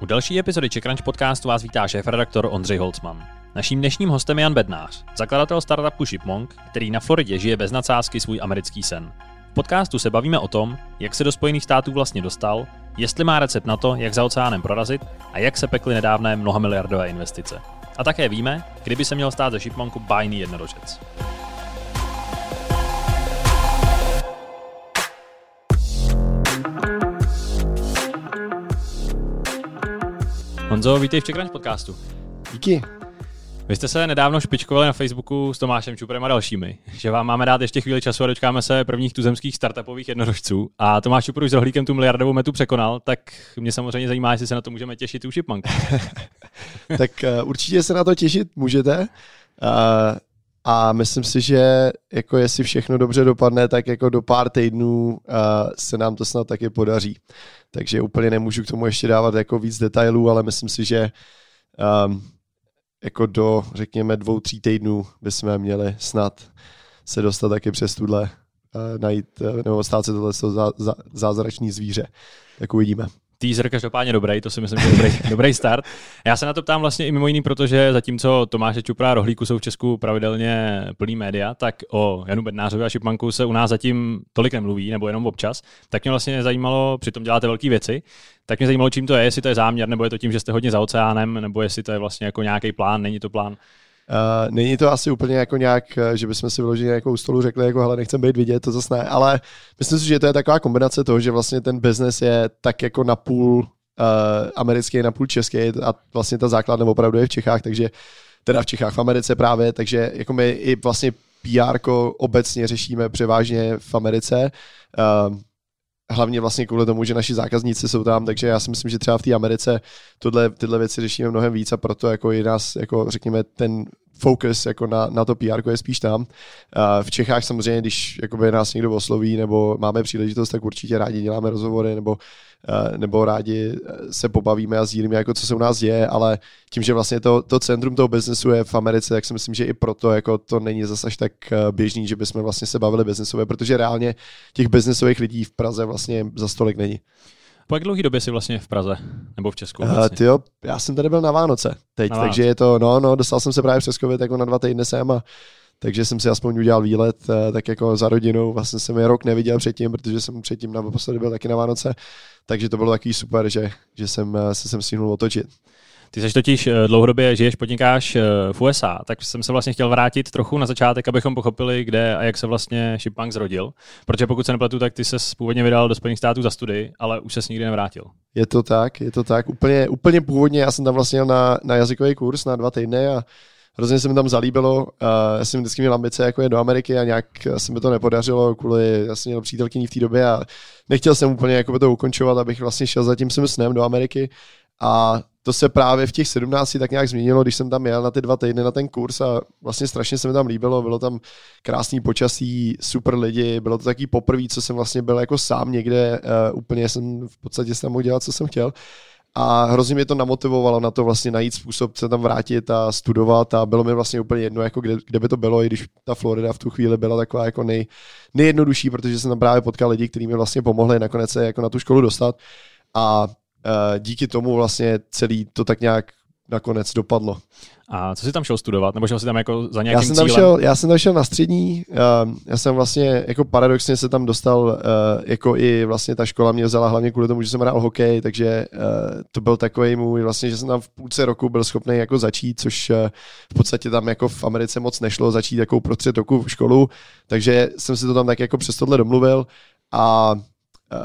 U další epizody CheckRunch podcastu vás vítá šéf-redaktor Ondřej Holcman. Naším dnešním hostem je Jan Bednář, zakladatel startupu Shipmonk, který na Floridě žije bez nadsázky svůj americký sen. V podcastu se bavíme o tom, jak se do Spojených států vlastně dostal, jestli má recept na to, jak za oceánem prorazit a jak se pekly nedávné mnohamiliardové investice. A také víme, kdyby se měl stát ze Shipmonku bájný jednorožec. Honzo, vítej v CheckRunch podcastu. Díky. Vy jste se nedávno špičkovali na Facebooku s Tomášem Čuprem a dalšími, že vám máme dát ještě chvíli času a dočkáme se prvních tuzemských startupových jednorožců. A Tomáš Čupr už s rohlíkem tu miliardovou metu překonal, tak mě samozřejmě zajímá, jestli se na to můžeme těšit u Shipmonk. tak uh, určitě se na to těšit můžete. Uh, a myslím si, že jako jestli všechno dobře dopadne, tak jako do pár týdnů uh, se nám to snad taky podaří. Takže úplně nemůžu k tomu ještě dávat jako víc detailů, ale myslím si, že um, jako do, řekněme, dvou, tří týdnů bychom měli snad se dostat taky přes tuhle, uh, najít, uh, nebo stát se tohle zá, zá, zázračný zvíře. Tak uvidíme teaser každopádně dobrý, to si myslím, že je dobrý, dobrý start. Já se na to ptám vlastně i mimo jiný, protože zatímco Tomáše Čupra a Rohlíku jsou v Česku pravidelně plný média, tak o Janu Bednářovi a Šipmanku se u nás zatím tolik nemluví, nebo jenom občas. Tak mě vlastně zajímalo, přitom děláte velké věci, tak mě zajímalo, čím to je, jestli to je záměr, nebo je to tím, že jste hodně za oceánem, nebo jestli to je vlastně jako nějaký plán, není to plán. Uh, není to asi úplně jako nějak, eh, že bychom si vyložili jako u stolu řekli, jako hele, nechcem být vidět, to zase ne, ale myslím si, že to je taková kombinace toho, že vlastně ten business je tak jako napůl uh, americký, napůl český a vlastně ta základna opravdu je v Čechách, takže teda v Čechách, v Americe právě, takže jako my i vlastně PR obecně řešíme převážně v Americe. Uh, hlavně vlastně kvůli tomu, že naši zákazníci jsou tam, takže já si myslím, že třeba v té Americe tohle, tyhle věci řešíme mnohem víc a proto jako je nás, jako řekněme, ten focus jako na, na to PR je spíš tam. V Čechách samozřejmě, když jakoby nás někdo osloví nebo máme příležitost, tak určitě rádi děláme rozhovory nebo, nebo rádi se pobavíme a sdílíme, jako co se u nás děje, ale tím, že vlastně to, to centrum toho biznesu je v Americe, tak si myslím, že i proto jako to není zase až tak běžný, že bychom vlastně se bavili biznesově, protože reálně těch biznesových lidí v Praze vlastně za stolik není. Po jak dlouhé době jsi vlastně v Praze nebo v Česku? Uh, tyjo, já jsem tady byl na Vánoce teď, na Vánoce. takže je to, no, no, dostal jsem se právě přes COVID jako na dva týdny sem a takže jsem si aspoň udělal výlet uh, tak jako za rodinou, vlastně jsem je rok neviděl předtím, protože jsem předtím naposledy byl taky na Vánoce, takže to bylo takový super, že, že jsem uh, se sem stihnul otočit. Ty jsi totiž eh, dlouhodobě žiješ, podnikáš eh, v USA, tak jsem se vlastně chtěl vrátit trochu na začátek, abychom pochopili, kde a jak se vlastně Shipbank zrodil. Protože pokud se nepletu, tak ty se původně vydal do Spojených států za studii, ale už se nikdy nevrátil. Je to tak, je to tak. Úplně, úplně původně já jsem tam vlastně na, na jazykový kurz na dva týdny a hrozně se mi tam zalíbilo. Uh, já jsem vždycky měl ambice jako je do Ameriky a nějak se mi to nepodařilo kvůli, já jsem měl přítelkyni v té době a nechtěl jsem úplně jako to ukončovat, abych vlastně šel za tím svým snem do Ameriky. A to se právě v těch 17 tak nějak změnilo, když jsem tam jel na ty dva týdny na ten kurz a vlastně strašně se mi tam líbilo, bylo tam krásný počasí, super lidi, bylo to taky poprvé, co jsem vlastně byl jako sám někde, uh, úplně jsem v podstatě tam mohl dělat, co jsem chtěl. A hrozně mě to namotivovalo na to vlastně najít způsob se tam vrátit a studovat a bylo mi vlastně úplně jedno, jako kde, kde by to bylo, i když ta Florida v tu chvíli byla taková jako nej, nejjednodušší, protože jsem tam právě potkal lidi, kteří mi vlastně pomohli nakonec se jako na tu školu dostat. A díky tomu vlastně celý to tak nějak nakonec dopadlo. A co jsi tam šel studovat? Nebo šel jsi tam jako za nějakým já jsem tam cílem? Šel, já jsem tam šel na střední, uh, já jsem vlastně jako paradoxně se tam dostal, uh, jako i vlastně ta škola mě vzala hlavně kvůli tomu, že jsem hrál hokej, takže uh, to byl takový můj vlastně, že jsem tam v půlce roku byl schopný jako začít, což v podstatě tam jako v Americe moc nešlo začít jako prostřed roku v školu, takže jsem si to tam tak jako přes tohle domluvil a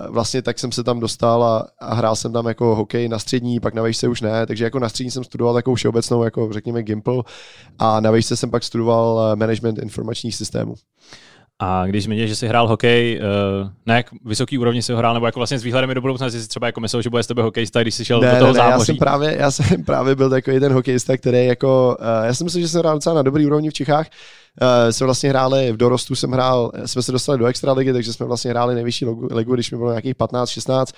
vlastně tak jsem se tam dostal a, a hrál jsem tam jako hokej na střední, pak na vejšce už ne, takže jako na střední jsem studoval takovou všeobecnou, jako řekněme Gimple a na vejšce jsem pak studoval eh, management informačních systémů. A když zmiňuješ, že jsi hrál hokej, uh, na jak vysoký úrovni jsi ho hrál, nebo jako vlastně s výhledem do budoucna jsi třeba jako myslel, že bude z tebe hokejista, když jsi šel ne, do toho ne, zámoří. Já jsem, právě, já jsem právě byl takový ten hokejista, který jako, já si myslím, že jsem hrál docela na dobrý úrovni v Čechách, uh, jsme vlastně hráli, v dorostu jsem hrál, jsme se dostali do extraligy, takže jsme vlastně hráli nejvyšší ligu, když mi bylo nějakých 15, 16.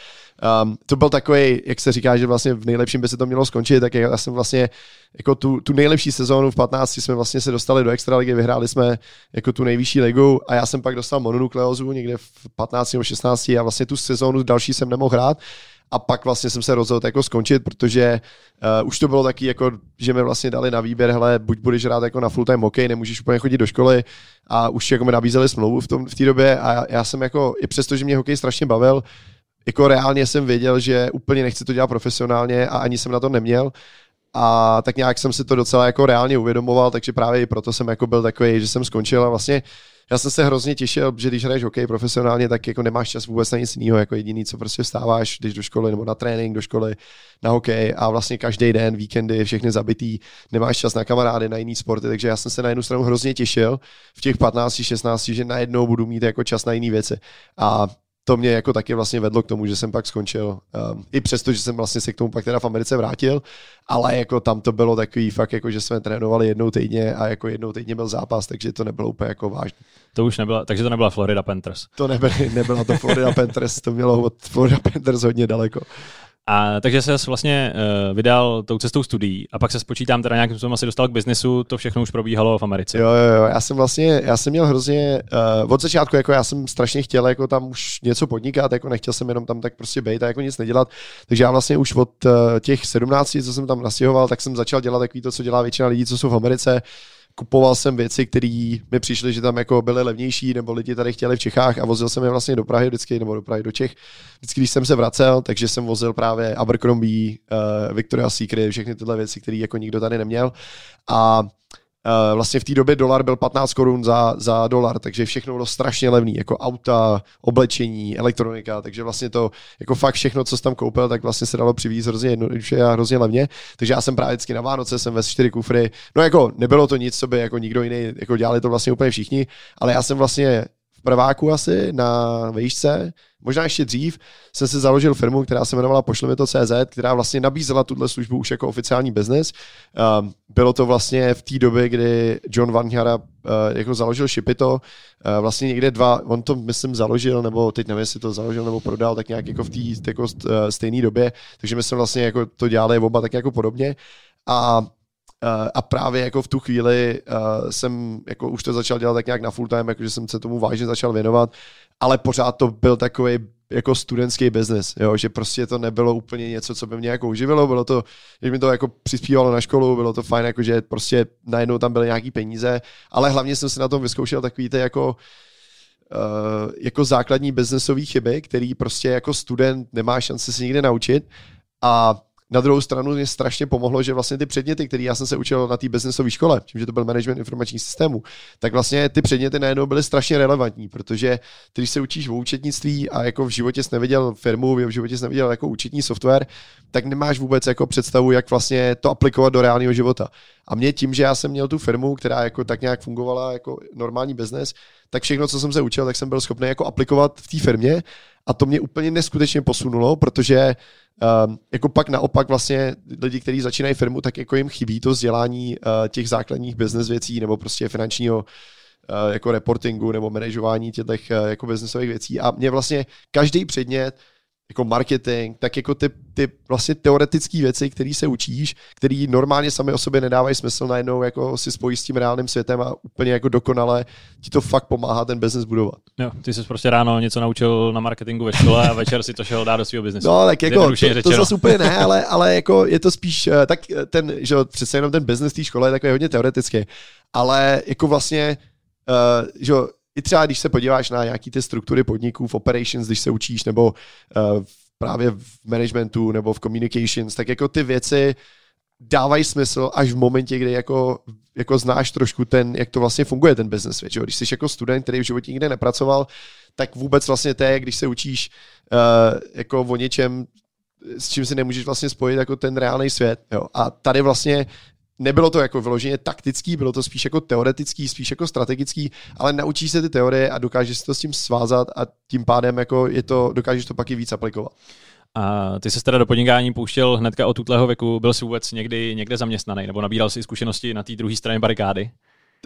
Um, to byl takový, jak se říká, že vlastně v nejlepším by se to mělo skončit, tak já jsem vlastně jako tu, tu nejlepší sezónu v 15 jsme vlastně se dostali do extraligy, vyhráli jsme jako tu nejvyšší ligu a já jsem pak dostal mononukleózu někde v 15 nebo 16 a vlastně tu sezónu další jsem nemohl hrát a pak vlastně jsem se rozhodl jako skončit, protože uh, už to bylo taky jako, že mi vlastně dali na výběr, hele, buď budeš hrát jako na full time hokej, nemůžeš úplně chodit do školy. A už jako mi nabízeli smlouvu v, tom, v té době a já, jsem jako, i přesto, že mě hokej strašně bavil, jako reálně jsem věděl, že úplně nechci to dělat profesionálně a ani jsem na to neměl, a tak nějak jsem si to docela jako reálně uvědomoval, takže právě i proto jsem jako byl takový, že jsem skončil a vlastně já jsem se hrozně těšil, že když hraješ hokej profesionálně, tak jako nemáš čas vůbec na nic jiného, jako jediný, co prostě vstáváš, když do školy nebo na trénink, do školy, na hokej a vlastně každý den, víkendy, všechny zabitý, nemáš čas na kamarády, na jiný sporty, takže já jsem se na jednu stranu hrozně těšil v těch 15, 16, že najednou budu mít jako čas na jiné věci. A to mě jako taky vlastně vedlo k tomu, že jsem pak skončil. Um, I přesto, že jsem vlastně se k tomu pak teda v Americe vrátil, ale jako tam to bylo takový fakt, jako že jsme trénovali jednou týdně a jako jednou týdně byl zápas, takže to nebylo úplně jako vážné. To už nebyla, takže to nebyla Florida Panthers. To nebyly, nebyla to Florida Panthers, to mělo od Florida Panthers hodně daleko. A takže se vlastně uh, vydal tou cestou studií a pak se spočítám teda nějakým způsobem asi dostal k biznesu, to všechno už probíhalo v Americe. Jo, jo, jo, já jsem vlastně, já jsem měl hrozně, uh, od začátku jako já jsem strašně chtěl jako tam už něco podnikat, jako nechtěl jsem jenom tam tak prostě být a jako nic nedělat, takže já vlastně už od uh, těch 17, co jsem tam nastěhoval, tak jsem začal dělat takový to, co dělá většina lidí, co jsou v Americe, kupoval jsem věci, které mi přišly, že tam jako byly levnější, nebo lidi tady chtěli v Čechách a vozil jsem je vlastně do Prahy vždycky, nebo do Prahy do Čech, vždycky, když jsem se vracel, takže jsem vozil právě Abercrombie, uh, Victoria's Secret, všechny tyhle věci, které jako nikdo tady neměl. A vlastně v té době dolar byl 15 korun za, za dolar, takže všechno bylo strašně levný, jako auta, oblečení, elektronika, takže vlastně to, jako fakt všechno, co jsem tam koupil, tak vlastně se dalo přivízt hrozně jednoduše a hrozně levně, takže já jsem právě vždycky na Vánoce jsem ve čtyři kufry, no jako nebylo to nic, co by jako nikdo jiný, jako dělali to vlastně úplně všichni, ale já jsem vlastně prváku asi na výšce, možná ještě dřív, jsem si založil firmu, která se jmenovala Pošli mi to CZ, která vlastně nabízela tuhle službu už jako oficiální biznes. Um, bylo to vlastně v té době, kdy John Van Hara uh, jako založil Shipito, uh, vlastně někde dva, on to myslím založil, nebo teď nevím, jestli to založil nebo prodal, tak nějak jako v té jako uh, stejné době, takže my jsme vlastně jako to dělali oba tak jako podobně. A a právě jako v tu chvíli uh, jsem jako už to začal dělat tak nějak na full time, jakože jsem se tomu vážně začal věnovat, ale pořád to byl takový jako studentský biznis, že prostě to nebylo úplně něco, co by mě jako uživilo, bylo to, že mi to jako přispívalo na školu, bylo to fajn, jako že prostě najednou tam byly nějaký peníze, ale hlavně jsem si na tom vyzkoušel takový ty jako Uh, jako základní biznesové chyby, který prostě jako student nemá šanci si nikdy naučit a na druhou stranu mě strašně pomohlo, že vlastně ty předměty, které já jsem se učil na té biznesové škole, tím, že to byl management informačních systémů, tak vlastně ty předměty najednou byly strašně relevantní, protože když se učíš o účetnictví a jako v životě jsi neviděl firmu, v životě jsi neviděl jako účetní software, tak nemáš vůbec jako představu, jak vlastně to aplikovat do reálného života. A mě tím, že já jsem měl tu firmu, která jako tak nějak fungovala jako normální biznes, tak všechno, co jsem se učil, tak jsem byl schopný jako aplikovat v té firmě a to mě úplně neskutečně posunulo, protože Um, jako pak naopak vlastně lidi, kteří začínají firmu, tak jako jim chybí to vzdělání uh, těch základních business věcí nebo prostě finančního uh, jako reportingu nebo manažování těch uh, jako businessových věcí. A mě vlastně každý předmět jako marketing, tak jako ty, ty vlastně teoretické věci, které se učíš, které normálně sami o sobě nedávají smysl, najednou jako si spojí s tím reálným světem a úplně jako dokonale ti to fakt pomáhá ten biznes budovat. Jo, ty jsi prostě ráno něco naučil na marketingu ve škole a večer si to šel dát do svého biznesu. No, tak jako, to, to zase úplně ne, ale, ale jako je to spíš, eh, tak ten, že přece jenom ten biznes té škole je takový hodně teoretický, ale jako vlastně, uh, že i třeba když se podíváš na nějaký ty struktury podniků v operations, když se učíš, nebo uh, právě v managementu nebo v communications, tak jako ty věci dávají smysl až v momentě, kdy jako, jako znáš trošku ten, jak to vlastně funguje ten business svět. Když jsi jako student, který v životě nikde nepracoval, tak vůbec vlastně to je, když se učíš uh, jako o něčem, s čím si nemůžeš vlastně spojit jako ten reálný svět. Jo. A tady vlastně nebylo to jako vyloženě taktický, bylo to spíš jako teoretický, spíš jako strategický, ale naučíš se ty teorie a dokážeš si to s tím svázat a tím pádem jako je to, dokážeš to pak i víc aplikovat. A ty se teda do podnikání pouštěl hnedka od tutlého věku, byl jsi vůbec někdy někde zaměstnaný, nebo nabíral si zkušenosti na té druhé straně barikády?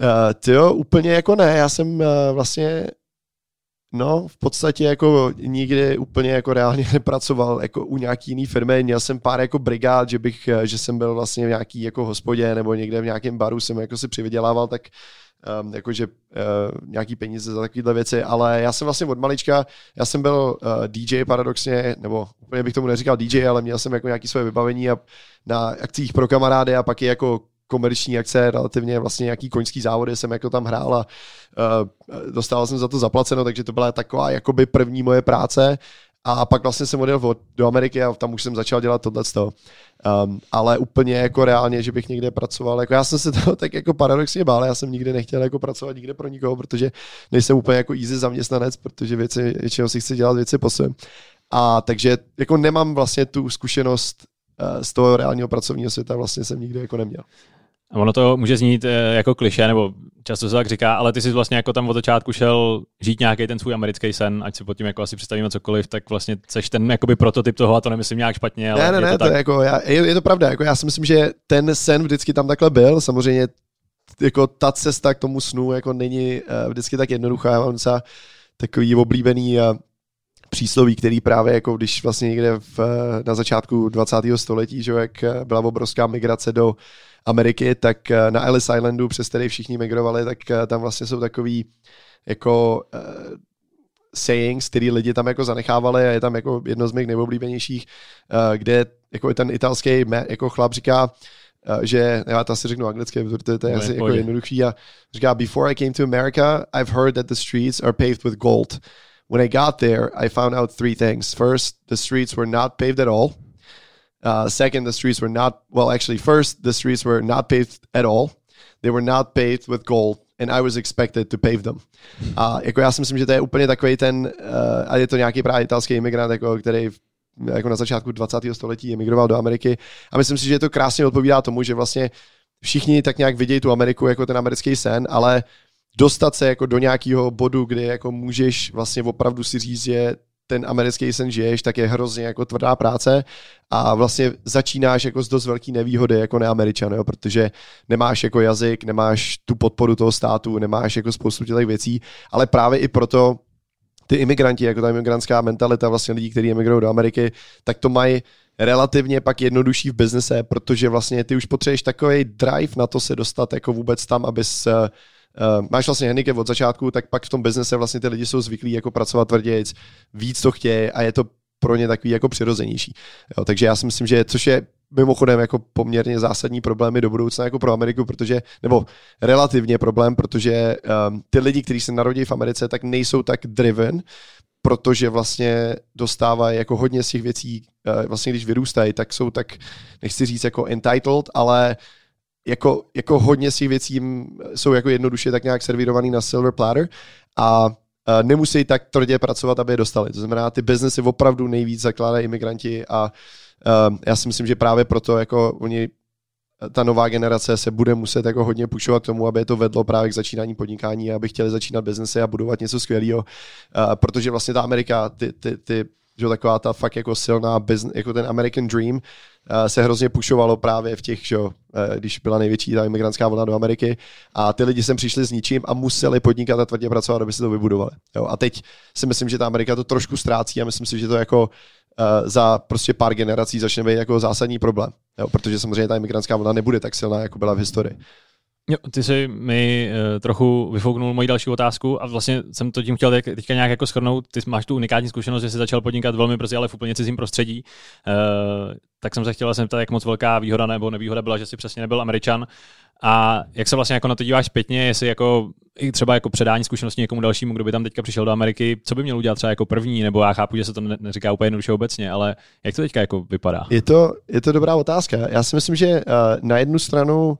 Uh, ty jo, úplně jako ne, já jsem uh, vlastně No, v podstatě jako nikdy úplně jako reálně nepracoval jako u nějaký jiný firmy. Měl jsem pár jako brigád, že bych, že jsem byl vlastně v nějaký jako hospodě nebo někde v nějakém baru jsem jako si přivydělával, tak um, jakože uh, nějaký peníze za takovéhle věci, ale já jsem vlastně od malička, já jsem byl uh, DJ paradoxně, nebo úplně bych tomu neříkal DJ, ale měl jsem jako nějaký svoje vybavení a na akcích pro kamarády a pak i jako komerční akce, relativně vlastně nějaký koňský závody jsem jako tam hrál a uh, dostával jsem za to zaplaceno, takže to byla taková jakoby první moje práce a pak vlastně jsem odjel do Ameriky a tam už jsem začal dělat tohle um, ale úplně jako reálně, že bych někde pracoval, jako já jsem se toho tak jako paradoxně bál, já jsem nikdy nechtěl jako pracovat nikde pro nikoho, protože nejsem úplně jako easy zaměstnanec, protože věci, většinou si chci dělat věci po svém. A takže jako nemám vlastně tu zkušenost uh, z toho reálního pracovního světa, vlastně jsem nikdy jako neměl. A ono to může znít eh, jako kliše, nebo často se tak říká, ale ty jsi vlastně jako tam od začátku šel žít nějaký ten svůj americký sen, ať si pod tím jako asi představíme cokoliv, tak vlastně seš ten jakoby prototyp toho a to nemyslím nějak špatně. Ale ne, ne, ne, to, tak... to, jako, já, je, je, to pravda, jako já si myslím, že ten sen vždycky tam takhle byl, samozřejmě jako ta cesta k tomu snu jako není uh, vždycky tak jednoduchá, já mám docela takový oblíbený uh, přísloví, který právě jako když vlastně někde v, na začátku 20. století, že jak byla obrovská migrace do Ameriky, tak eh, na Ellis Islandu, přes který všichni migrovali, tak eh, tam vlastně jsou takový jako uh, sayings, který lidi tam jako zanechávali a je tam jako jedno z mých nejoblíbenějších, uh, kde jako ten italský jako chlap říká, uh, že, já to asi řeknu anglicky, protože to je asi jako jednoduchý a říká, before I came to America, I've heard that the streets are paved with gold. When I got there, I found out three things. First, the streets were not paved at all. Uh, second, the streets were not, well, actually, first, the streets were not paved at all. They were not paved with gold, and I was expected to pave them. A jako já si myslím, že to je úplně takový ten, uh, a je to nějaký právě italský imigrant, jako, který jako na začátku 20. století emigroval do Ameriky. A myslím si, že to krásně odpovídá tomu, že vlastně všichni tak nějak vidějí tu Ameriku jako ten americký sen, ale dostat se jako do nějakého bodu, kdy jako můžeš vlastně opravdu si říct, že ten americký sen žiješ, tak je hrozně jako tvrdá práce a vlastně začínáš jako z dost velký nevýhody jako neameričan, jo, protože nemáš jako jazyk, nemáš tu podporu toho státu, nemáš jako spoustu těch věcí, ale právě i proto ty imigranti, jako ta imigrantská mentalita vlastně lidí, kteří emigrují do Ameriky, tak to mají relativně pak jednodušší v biznise, protože vlastně ty už potřebuješ takový drive na to se dostat jako vůbec tam, abys uh, máš vlastně handicap od začátku, tak pak v tom biznese vlastně ty lidi jsou zvyklí jako pracovat tvrdě, víc to chtějí a je to pro ně takový jako přirozenější. Jo, takže já si myslím, že což je mimochodem jako poměrně zásadní problémy do budoucna jako pro Ameriku, protože, nebo relativně problém, protože um, ty lidi, kteří se narodí v Americe, tak nejsou tak driven, protože vlastně dostávají jako hodně z těch věcí, uh, vlastně když vyrůstají, tak jsou tak, nechci říct jako entitled, ale jako, jako hodně z těch věcí jsou jako jednoduše tak nějak servírovaný na silver platter a uh, nemusí tak tvrdě pracovat, aby je dostali. To znamená, ty biznesy opravdu nejvíc zakládají imigranti a uh, já si myslím, že právě proto jako oni ta nová generace se bude muset jako hodně pušovat k tomu, aby to vedlo právě k začínání podnikání, aby chtěli začínat biznesy a budovat něco skvělého, uh, protože vlastně ta Amerika, ty, ty, ty že taková ta fakt jako silná business, jako ten American Dream uh, se hrozně pušovalo právě v těch, že, uh, když byla největší ta imigrantská vlna do Ameriky a ty lidi sem přišli s ničím a museli podnikat a tvrdě pracovat, aby se to vybudovali. Jo? A teď si myslím, že ta Amerika to trošku ztrácí a myslím si, že to jako uh, za prostě pár generací začne být jako zásadní problém. Jo? Protože samozřejmě ta imigrantská vlna nebude tak silná, jako byla v historii. Jo, ty jsi mi uh, trochu vyfouknul moji další otázku a vlastně jsem to tím chtěl teď, teďka nějak jako schrnout. Ty máš tu unikátní zkušenost, že jsi začal podnikat velmi brzy, ale v úplně cizím prostředí. Uh, tak jsem se chtěl jsem jak moc velká výhoda nebo nevýhoda byla, že jsi přesně nebyl američan. A jak se vlastně jako na to díváš zpětně, jestli jako i třeba jako předání zkušenosti někomu dalšímu, kdo by tam teďka přišel do Ameriky, co by měl udělat třeba jako první, nebo já chápu, že se to neříká úplně jednoduše obecně, ale jak to teďka jako vypadá? Je to, je to dobrá otázka. Já si myslím, že uh, na jednu stranu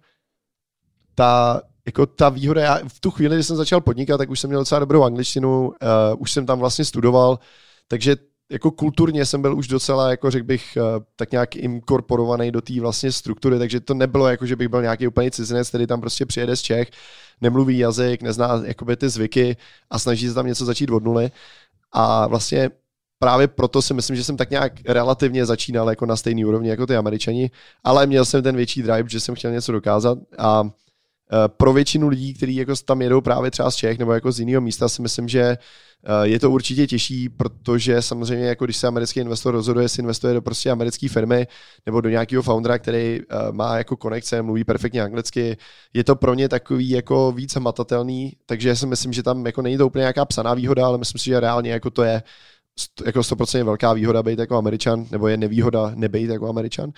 ta, jako ta výhoda, já v tu chvíli, kdy jsem začal podnikat, tak už jsem měl docela dobrou angličtinu, uh, už jsem tam vlastně studoval, takže jako kulturně jsem byl už docela, jako řekl bych, uh, tak nějak inkorporovaný do té vlastně struktury, takže to nebylo jako, že bych byl nějaký úplně cizinec, který tam prostě přijede z Čech, nemluví jazyk, nezná jakoby ty zvyky a snaží se tam něco začít od nuly. A vlastně právě proto si myslím, že jsem tak nějak relativně začínal jako na stejný úrovni jako ty američani, ale měl jsem ten větší drive, že jsem chtěl něco dokázat a pro většinu lidí, kteří jako tam jedou právě třeba z Čech nebo jako z jiného místa, si myslím, že Eh, je to určitě těžší, protože samozřejmě, jako když se americký investor rozhoduje, jestli investuje do prostě americké firmy nebo do nějakého foundera, který eh, má jako konekce, mluví perfektně anglicky, je to pro ně takový jako víc hmatatelný, takže si myslím, že tam jako není to úplně nějaká psaná výhoda, ale myslím si, že reálně jako to je jako 100% velká výhoda být jako američan, nebo je nevýhoda nebejt jako američan.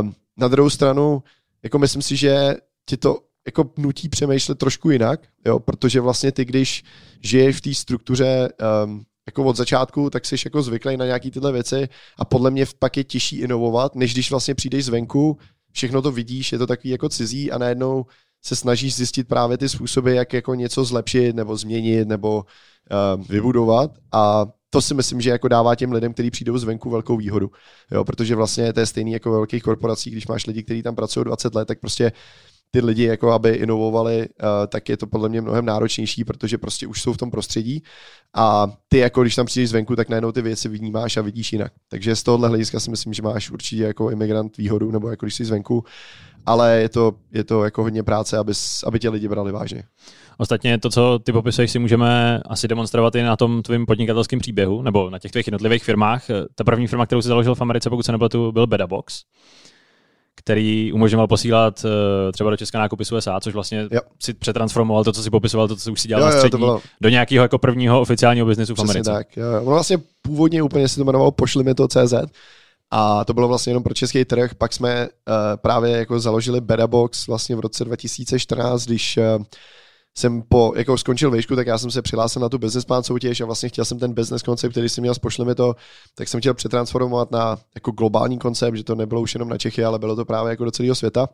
Um, na druhou stranu, jako myslím si, že ti to jako nutí přemýšlet trošku jinak, jo, protože vlastně ty, když žiješ v té struktuře um, jako od začátku, tak jsi jako zvyklý na nějaké tyhle věci a podle mě pak je těžší inovovat, než když vlastně přijdeš zvenku, všechno to vidíš, je to takový jako cizí a najednou se snažíš zjistit právě ty způsoby, jak jako něco zlepšit nebo změnit nebo um, vybudovat a to si myslím, že jako dává těm lidem, kteří přijdou zvenku, velkou výhodu. Jo, protože vlastně to je stejný jako ve velkých korporacích, když máš lidi, kteří tam pracují 20 let, tak prostě ty lidi jako aby inovovali, uh, tak je to podle mě mnohem náročnější, protože prostě už jsou v tom prostředí a ty jako když tam přijdeš zvenku, tak najednou ty věci vnímáš a vidíš jinak. Takže z tohohle hlediska si myslím, že máš určitě jako imigrant výhodu, nebo jako když jsi zvenku, ale je to, je to jako hodně práce, aby, aby tě lidi brali vážně. Ostatně to, co ty popisuješ, si můžeme asi demonstrovat i na tom tvým podnikatelském příběhu, nebo na těch tvých jednotlivých firmách. Ta první firma, kterou jsi založil v Americe, pokud se nebyl tu, byl Bedabox který umožňoval posílat uh, třeba do České nákupy z USA, což vlastně jo. si přetransformoval to, co si popisoval, to, co už si dělal jo, na střední, jo, bylo... do nějakého jako prvního oficiálního biznesu v Americe. tak. Jo. Ono vlastně původně úplně se to jmenovalo Pošli mi to CZ a to bylo vlastně jenom pro český trh. Pak jsme uh, právě jako založili Bedabox vlastně v roce 2014, když uh, jsem po, jako skončil výšku, tak já jsem se přihlásil na tu business plan soutěž a vlastně chtěl jsem ten business koncept, který jsem měl s Pošlemi to, tak jsem chtěl přetransformovat na jako globální koncept, že to nebylo už jenom na Čechy, ale bylo to právě jako do celého světa.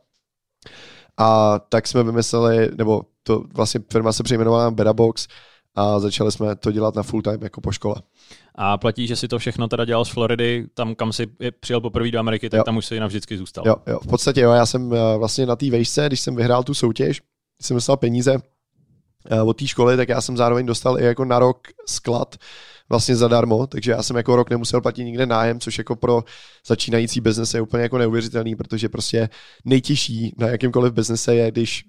A tak jsme vymysleli, nebo to vlastně firma se přejmenovala Bedabox a začali jsme to dělat na full time jako po škole. A platí, že si to všechno teda dělal z Floridy, tam kam si přijel poprvé do Ameriky, tak jo. tam už si navždycky zůstal. Jo, jo, v podstatě jo, já jsem eh, vlastně na té vejšce, když jsem vyhrál tu soutěž, jsem dostal peníze, od té školy, tak já jsem zároveň dostal i jako na rok sklad vlastně zadarmo, takže já jsem jako rok nemusel platit nikde nájem, což jako pro začínající biznes je úplně jako neuvěřitelný, protože prostě nejtěžší na jakýmkoliv biznese je, když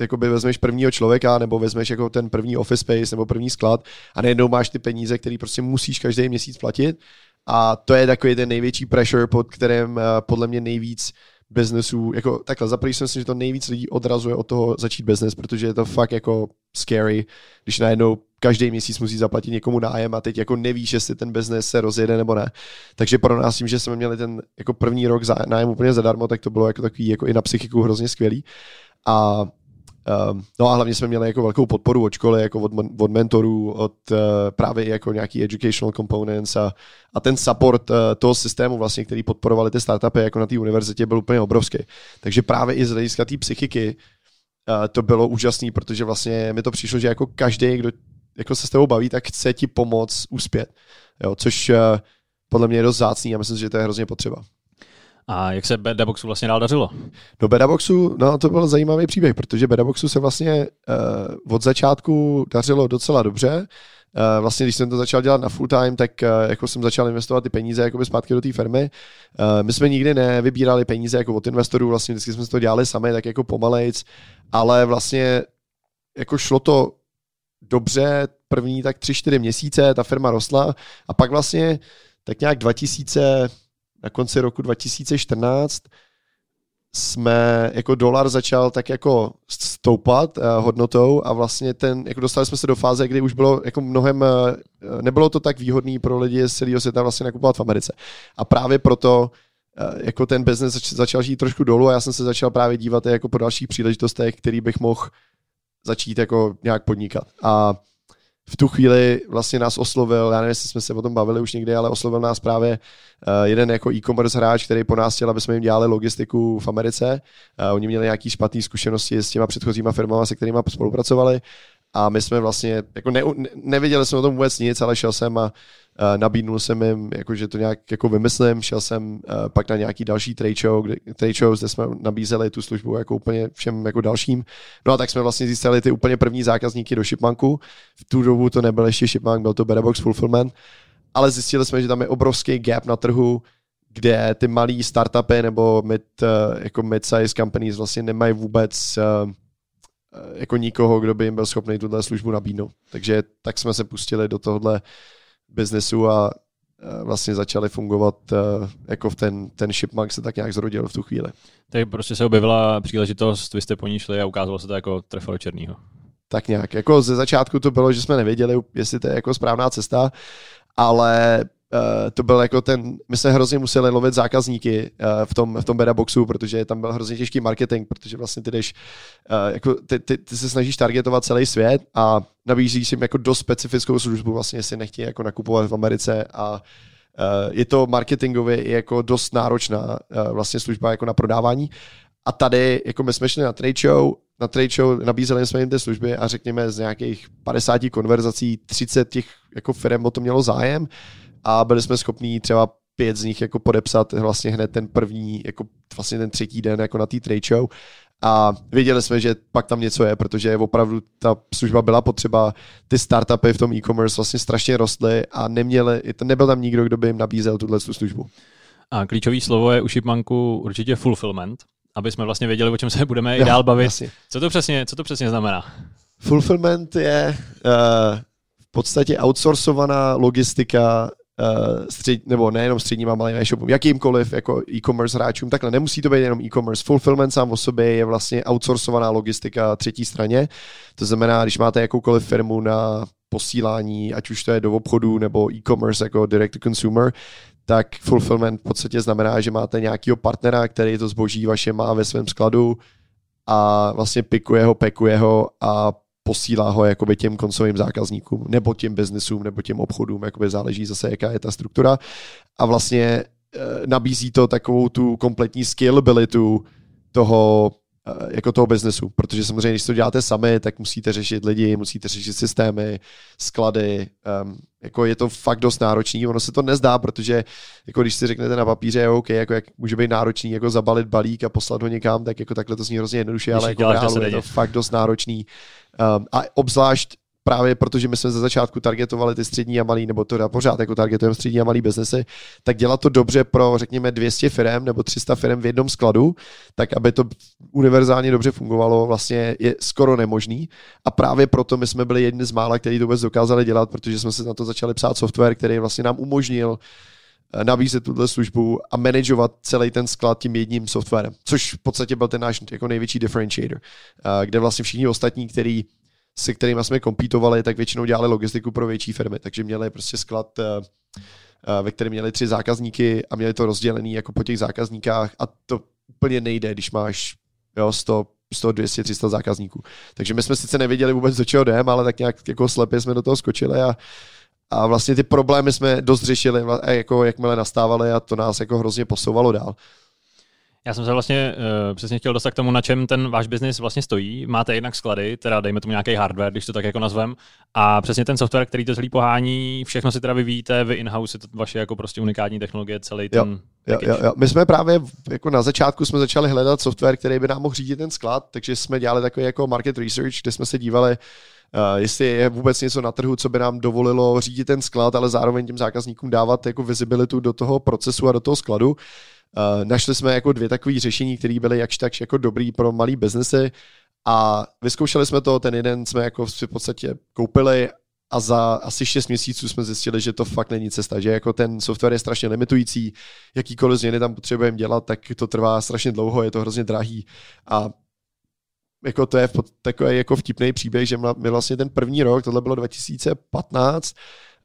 jakoby vezmeš prvního člověka nebo vezmeš jako ten první office space nebo první sklad a najednou máš ty peníze, které prostě musíš každý měsíc platit. A to je takový ten největší pressure, pod kterým eh, podle mě nejvíc biznesů, jako takhle, za si myslím, že to nejvíc lidí odrazuje od toho začít biznes, protože je to fakt jako scary, když najednou každý měsíc musí zaplatit někomu nájem a teď jako nevíš, jestli ten biznes se rozjede nebo ne. Takže pro nás tím, že jsme měli ten jako první rok nájem úplně zadarmo, tak to bylo jako takový jako i na psychiku hrozně skvělý. A no a hlavně jsme měli jako velkou podporu od školy, jako od, od mentorů, od uh, právě jako nějaký educational components a, a ten support uh, toho systému vlastně, který podporovali ty startupy jako na té univerzitě byl úplně obrovský. Takže právě i z hlediska té psychiky uh, to bylo úžasné, protože vlastně mi to přišlo, že jako každý, kdo jako se s tebou baví, tak chce ti pomoct uspět. Jo, což podle mě je dost zácný a myslím, že to je hrozně potřeba. A jak se Bedaboxu vlastně dál dařilo? Do Bedaboxu, no to byl zajímavý příběh, protože Bedaboxu se vlastně uh, od začátku dařilo docela dobře. Uh, vlastně, když jsem to začal dělat na full time, tak uh, jako jsem začal investovat ty peníze jakoby zpátky do té firmy. Uh, my jsme nikdy nevybírali peníze jako od investorů, vlastně vždycky jsme to dělali sami, tak jako pomalejc, ale vlastně jako šlo to dobře, první tak 3-4 měsíce, ta firma rostla a pak vlastně tak nějak 2000 na konci roku 2014 jsme, jako dolar začal tak jako stoupat uh, hodnotou a vlastně ten, jako dostali jsme se do fáze, kdy už bylo jako mnohem, uh, nebylo to tak výhodný pro lidi z celého světa vlastně nakupovat v Americe. A právě proto uh, jako ten biznes začal žít trošku dolů a já jsem se začal právě dívat jako po dalších příležitostech, který bych mohl začít jako nějak podnikat. A v tu chvíli vlastně nás oslovil, já nevím, jestli jsme se o tom bavili už někdy, ale oslovil nás právě uh, jeden jako e-commerce hráč, který po nás chtěl, aby jsme jim dělali logistiku v Americe. Uh, oni měli nějaké špatné zkušenosti s těma předchozíma firmama, se kterými spolupracovali a my jsme vlastně, jako ne, nevěděli jsme o tom vůbec nic, ale šel jsem a uh, nabídnul jsem jim, jako, že to nějak jako vymyslím, šel jsem uh, pak na nějaký další trade show, kde, trade show, kde jsme nabízeli tu službu jako úplně všem jako dalším. No a tak jsme vlastně získali ty úplně první zákazníky do Shipmanku. V tu dobu to nebyl ještě Shipmank, byl to Betterbox Fulfillment, ale zjistili jsme, že tam je obrovský gap na trhu, kde ty malý startupy nebo mid, uh, jako mid-size companies vlastně nemají vůbec uh, jako nikoho, kdo by jim byl schopný tuhle službu nabídnout. Takže tak jsme se pustili do tohohle biznesu a vlastně začali fungovat jako v ten, ten shipmark se tak nějak zrodil v tu chvíli. Tak prostě se objevila příležitost, vy jste po ní šli a ukázalo se to jako trefilo černýho. Tak nějak. Jako ze začátku to bylo, že jsme nevěděli, jestli to je jako správná cesta, ale Uh, to byl jako ten, my jsme hrozně museli lovit zákazníky uh, v tom, v tom beta boxu, protože tam byl hrozně těžký marketing, protože vlastně ty jdeš, uh, jako ty, ty, ty, se snažíš targetovat celý svět a nabízíš jim jako dost specifickou službu, vlastně si nechtějí jako nakupovat v Americe a uh, je to marketingově jako dost náročná uh, vlastně služba jako na prodávání. A tady, jako my jsme šli na trade show, na trade show nabízeli jsme jim ty služby a řekněme z nějakých 50 konverzací 30 těch jako firm o to mělo zájem a byli jsme schopní třeba pět z nich jako podepsat vlastně hned ten první, jako vlastně ten třetí den jako na té trade show a věděli jsme, že pak tam něco je, protože opravdu ta služba byla potřeba, ty startupy v tom e-commerce vlastně strašně rostly a neměli, nebyl tam nikdo, kdo by jim nabízel tuhle službu. A klíčový slovo je u Shipmanku určitě fulfillment, aby jsme vlastně věděli, o čem se budeme i dál bavit. Co to přesně, co to přesně znamená? Fulfillment je uh, v podstatě outsourcovaná logistika střed, nebo nejenom středním a malým e-shopům, jakýmkoliv jako e-commerce hráčům, takhle nemusí to být jenom e-commerce. Fulfillment sám o sobě je vlastně outsourcovaná logistika třetí straně. To znamená, když máte jakoukoliv firmu na posílání, ať už to je do obchodu nebo e-commerce jako direct to consumer, tak fulfillment v podstatě znamená, že máte nějakého partnera, který to zboží vaše má ve svém skladu a vlastně pikuje ho, pekuje ho a posílá ho jakoby těm koncovým zákazníkům, nebo těm biznesům, nebo těm obchodům, jakoby záleží zase, jaká je ta struktura. A vlastně e, nabízí to takovou tu kompletní scalability toho Eh, jako toho biznesu, protože samozřejmě, když to děláte sami, tak musíte řešit lidi, musíte řešit systémy, sklady, um, jako je to fakt dost náročný, ono se to nezdá, protože jako když si řeknete na papíře, OK, jako jak může být náročný jako zabalit balík a poslat ho někam, tak jako takhle to zní hrozně jednoduše, ale jako reálu je to fakt dost náročný. Um, a obzvlášť právě protože my jsme ze začátku targetovali ty střední a malý, nebo to pořád jako targetujeme střední a malý biznesy, tak dělat to dobře pro, řekněme, 200 firm nebo 300 firm v jednom skladu, tak aby to univerzálně dobře fungovalo, vlastně je skoro nemožný. A právě proto my jsme byli jedni z mála, kteří to vůbec dokázali dělat, protože jsme se na to začali psát software, který vlastně nám umožnil eh, nabízet tuhle službu a manažovat celý ten sklad tím jedním softwarem, což v podstatě byl ten náš jako největší differentiator, eh, kde vlastně všichni ostatní, kteří se kterými jsme kompitovali, tak většinou dělali logistiku pro větší firmy, takže měli prostě sklad, eh, eh, ve kterém měli tři zákazníky a měli to rozdělený jako po těch zákazníkách a to úplně nejde, když máš jo, 100, 100, 200, 300 zákazníků. Takže my jsme sice nevěděli vůbec, do čeho jdeme, ale tak nějak jako slepě jsme do toho skočili a, a vlastně ty problémy jsme dost řešili, jako jakmile nastávaly a to nás jako hrozně posouvalo dál. Já jsem se vlastně uh, přesně chtěl dostat k tomu, na čem ten váš biznis vlastně stojí. Máte jednak sklady, teda dejme tomu nějaký hardware, když to tak jako nazvem, a přesně ten software, který to celý pohání, všechno si teda vyvíjíte, vy in-house, je to vaše jako prostě unikátní technologie, celý ten jo, jo, jo. My jsme právě jako na začátku jsme začali hledat software, který by nám mohl řídit ten sklad, takže jsme dělali takový jako market research, kde jsme se dívali, Uh, jestli je vůbec něco na trhu, co by nám dovolilo řídit ten sklad, ale zároveň těm zákazníkům dávat jako visibilitu do toho procesu a do toho skladu. Uh, našli jsme jako dvě takové řešení, které byly jakž tak jako dobrý pro malý biznesy a vyzkoušeli jsme to, ten jeden jsme jako v podstatě koupili a za asi 6 měsíců jsme zjistili, že to fakt není cesta, že jako ten software je strašně limitující, jakýkoliv změny tam potřebujeme dělat, tak to trvá strašně dlouho, je to hrozně drahý a jako to je takový jako vtipný příběh, že my vlastně ten první rok, tohle bylo 2015,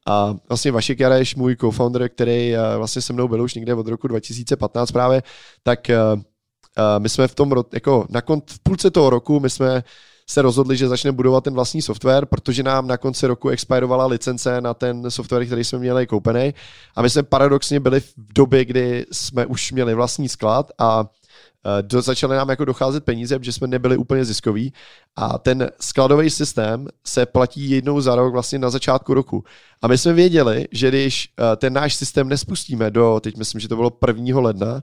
a vlastně Vašek Jareš, můj co-founder, který eh, vlastně se mnou byl už někde od roku 2015 právě, tak eh, eh, my jsme v tom, jako na kont, v půlce toho roku, my jsme se rozhodli, že začneme budovat ten vlastní software, protože nám na konci roku expirovala licence na ten software, který jsme měli koupený. A my jsme paradoxně byli v době, kdy jsme už měli vlastní sklad a do, začaly nám jako docházet peníze, protože jsme nebyli úplně ziskoví a ten skladový systém se platí jednou za rok vlastně na začátku roku. A my jsme věděli, že když eh, ten náš systém nespustíme do, teď myslím, že to bylo 1. ledna,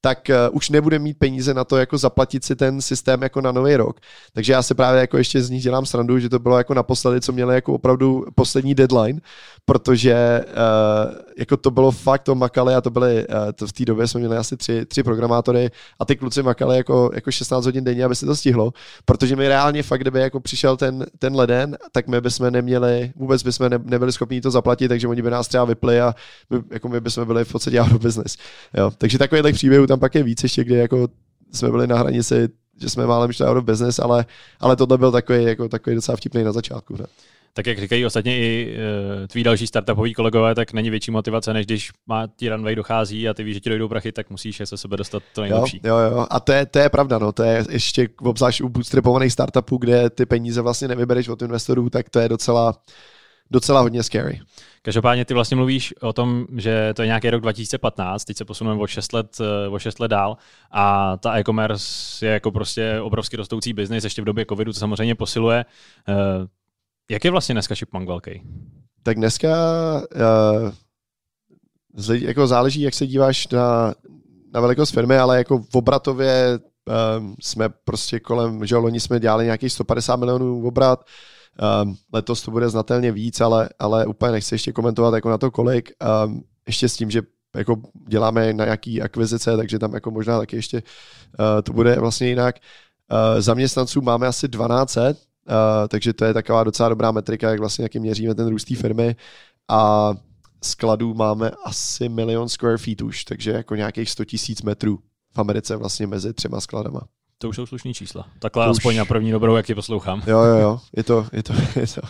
tak uh, už nebude mít peníze na to jako zaplatit si ten systém jako na nový rok. Takže já se právě jako ještě z nich dělám srandu, že to bylo jako naposledy, co měli jako opravdu poslední deadline, protože uh, jako to bylo fakt, to makali a to byly, uh, to v té době jsme měli asi tři, tři programátory a ty kluci makali jako, jako 16 hodin denně, aby se to stihlo, protože mi reálně fakt, kdyby jako přišel ten, ten leden, tak my bychom neměli, vůbec bychom ne, nebyli schopni to zaplatit, takže oni by nás třeba vypli a my, jako my bychom byli v podstatě out of business. Jo. Takže takových příběhů tam pak je víc ještě, kdy jako jsme byli na hranici, že jsme málem šli out of business, ale, ale tohle byl takový, jako, takový docela vtipný na začátku. Ne? Tak jak říkají ostatně i uh, tví další startupoví kolegové, tak není větší motivace, než když má ti runway dochází a ty víš, že ti dojdou prachy, tak musíš se sebe dostat to nejlepší. Jo, jo, jo. A to je, to je pravda, no. To je ještě obzvlášť u bootstrapovaných startupů, kde ty peníze vlastně nevybereš od investorů, tak to je docela, docela hodně scary. Každopádně ty vlastně mluvíš o tom, že to je nějaký rok 2015, teď se posuneme o 6 let, eh, o 6 let dál a ta e-commerce je jako prostě obrovský rostoucí biznis, ještě v době covidu to samozřejmě posiluje. Eh, jak je vlastně dneska Chipmunk velký? Tak dneska uh, jako záleží, jak se díváš na, na velikost firmy, ale jako v obratově um, jsme prostě kolem, že loni jsme dělali nějakých 150 milionů obrat, um, letos to bude znatelně víc, ale, ale úplně nechci ještě komentovat jako na to kolik, um, ještě s tím, že jako děláme na nějaký akvizice, takže tam jako možná taky ještě uh, to bude vlastně jinak. Uh, zaměstnanců máme asi 1200, Uh, takže to je taková docela dobrá metrika, jak vlastně jaký měříme ten růst té firmy. A skladů máme asi milion square feet už, takže jako nějakých 100 tisíc metrů v Americe vlastně mezi třema skladama. To už jsou slušný čísla. Takhle to aspoň už... na první dobrou, jak tě poslouchám. Jo, jo, jo. Je to, je, to, je, to,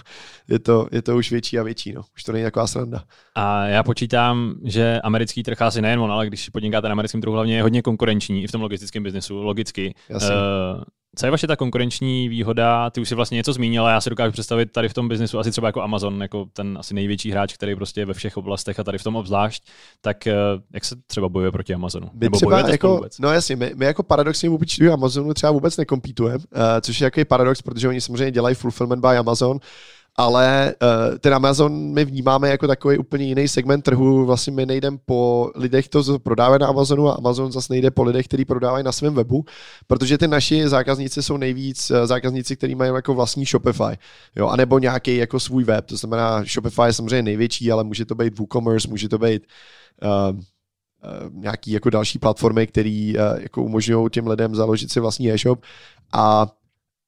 je, to, je to už větší a větší. No. Už to není taková sranda. A já počítám, že americký trh asi nejen on, ale když podnikáte na americkém trhu, hlavně je hodně konkurenční i v tom logistickém biznesu, logicky. Jasně. Uh, co je vaše ta konkurenční výhoda? Ty už si vlastně něco zmínila, já si dokážu představit tady v tom biznesu asi třeba jako Amazon, jako ten asi největší hráč, který prostě je ve všech oblastech a tady v tom obzvlášť. Tak eh, jak se třeba bojuje proti Amazonu? My Nebo třeba jako, vůbec? No jasně, my, my jako paradoxně vůbec Amazonu třeba vůbec nekompítujeme, uh, což je jaký paradox, protože oni samozřejmě dělají fulfillment by Amazon, ale uh, ten Amazon my vnímáme jako takový úplně jiný segment trhu. Vlastně my nejdeme po lidech, to prodávají na Amazonu a Amazon zase nejde po lidech, kteří prodávají na svém webu, protože ty naši zákazníci jsou nejvíc uh, zákazníci, kteří mají jako vlastní Shopify, jo, anebo nějaký jako svůj web. To znamená, Shopify je samozřejmě největší, ale může to být WooCommerce, může to být uh, nějaký jako další platformy, které jako umožňují těm lidem založit si vlastní e-shop a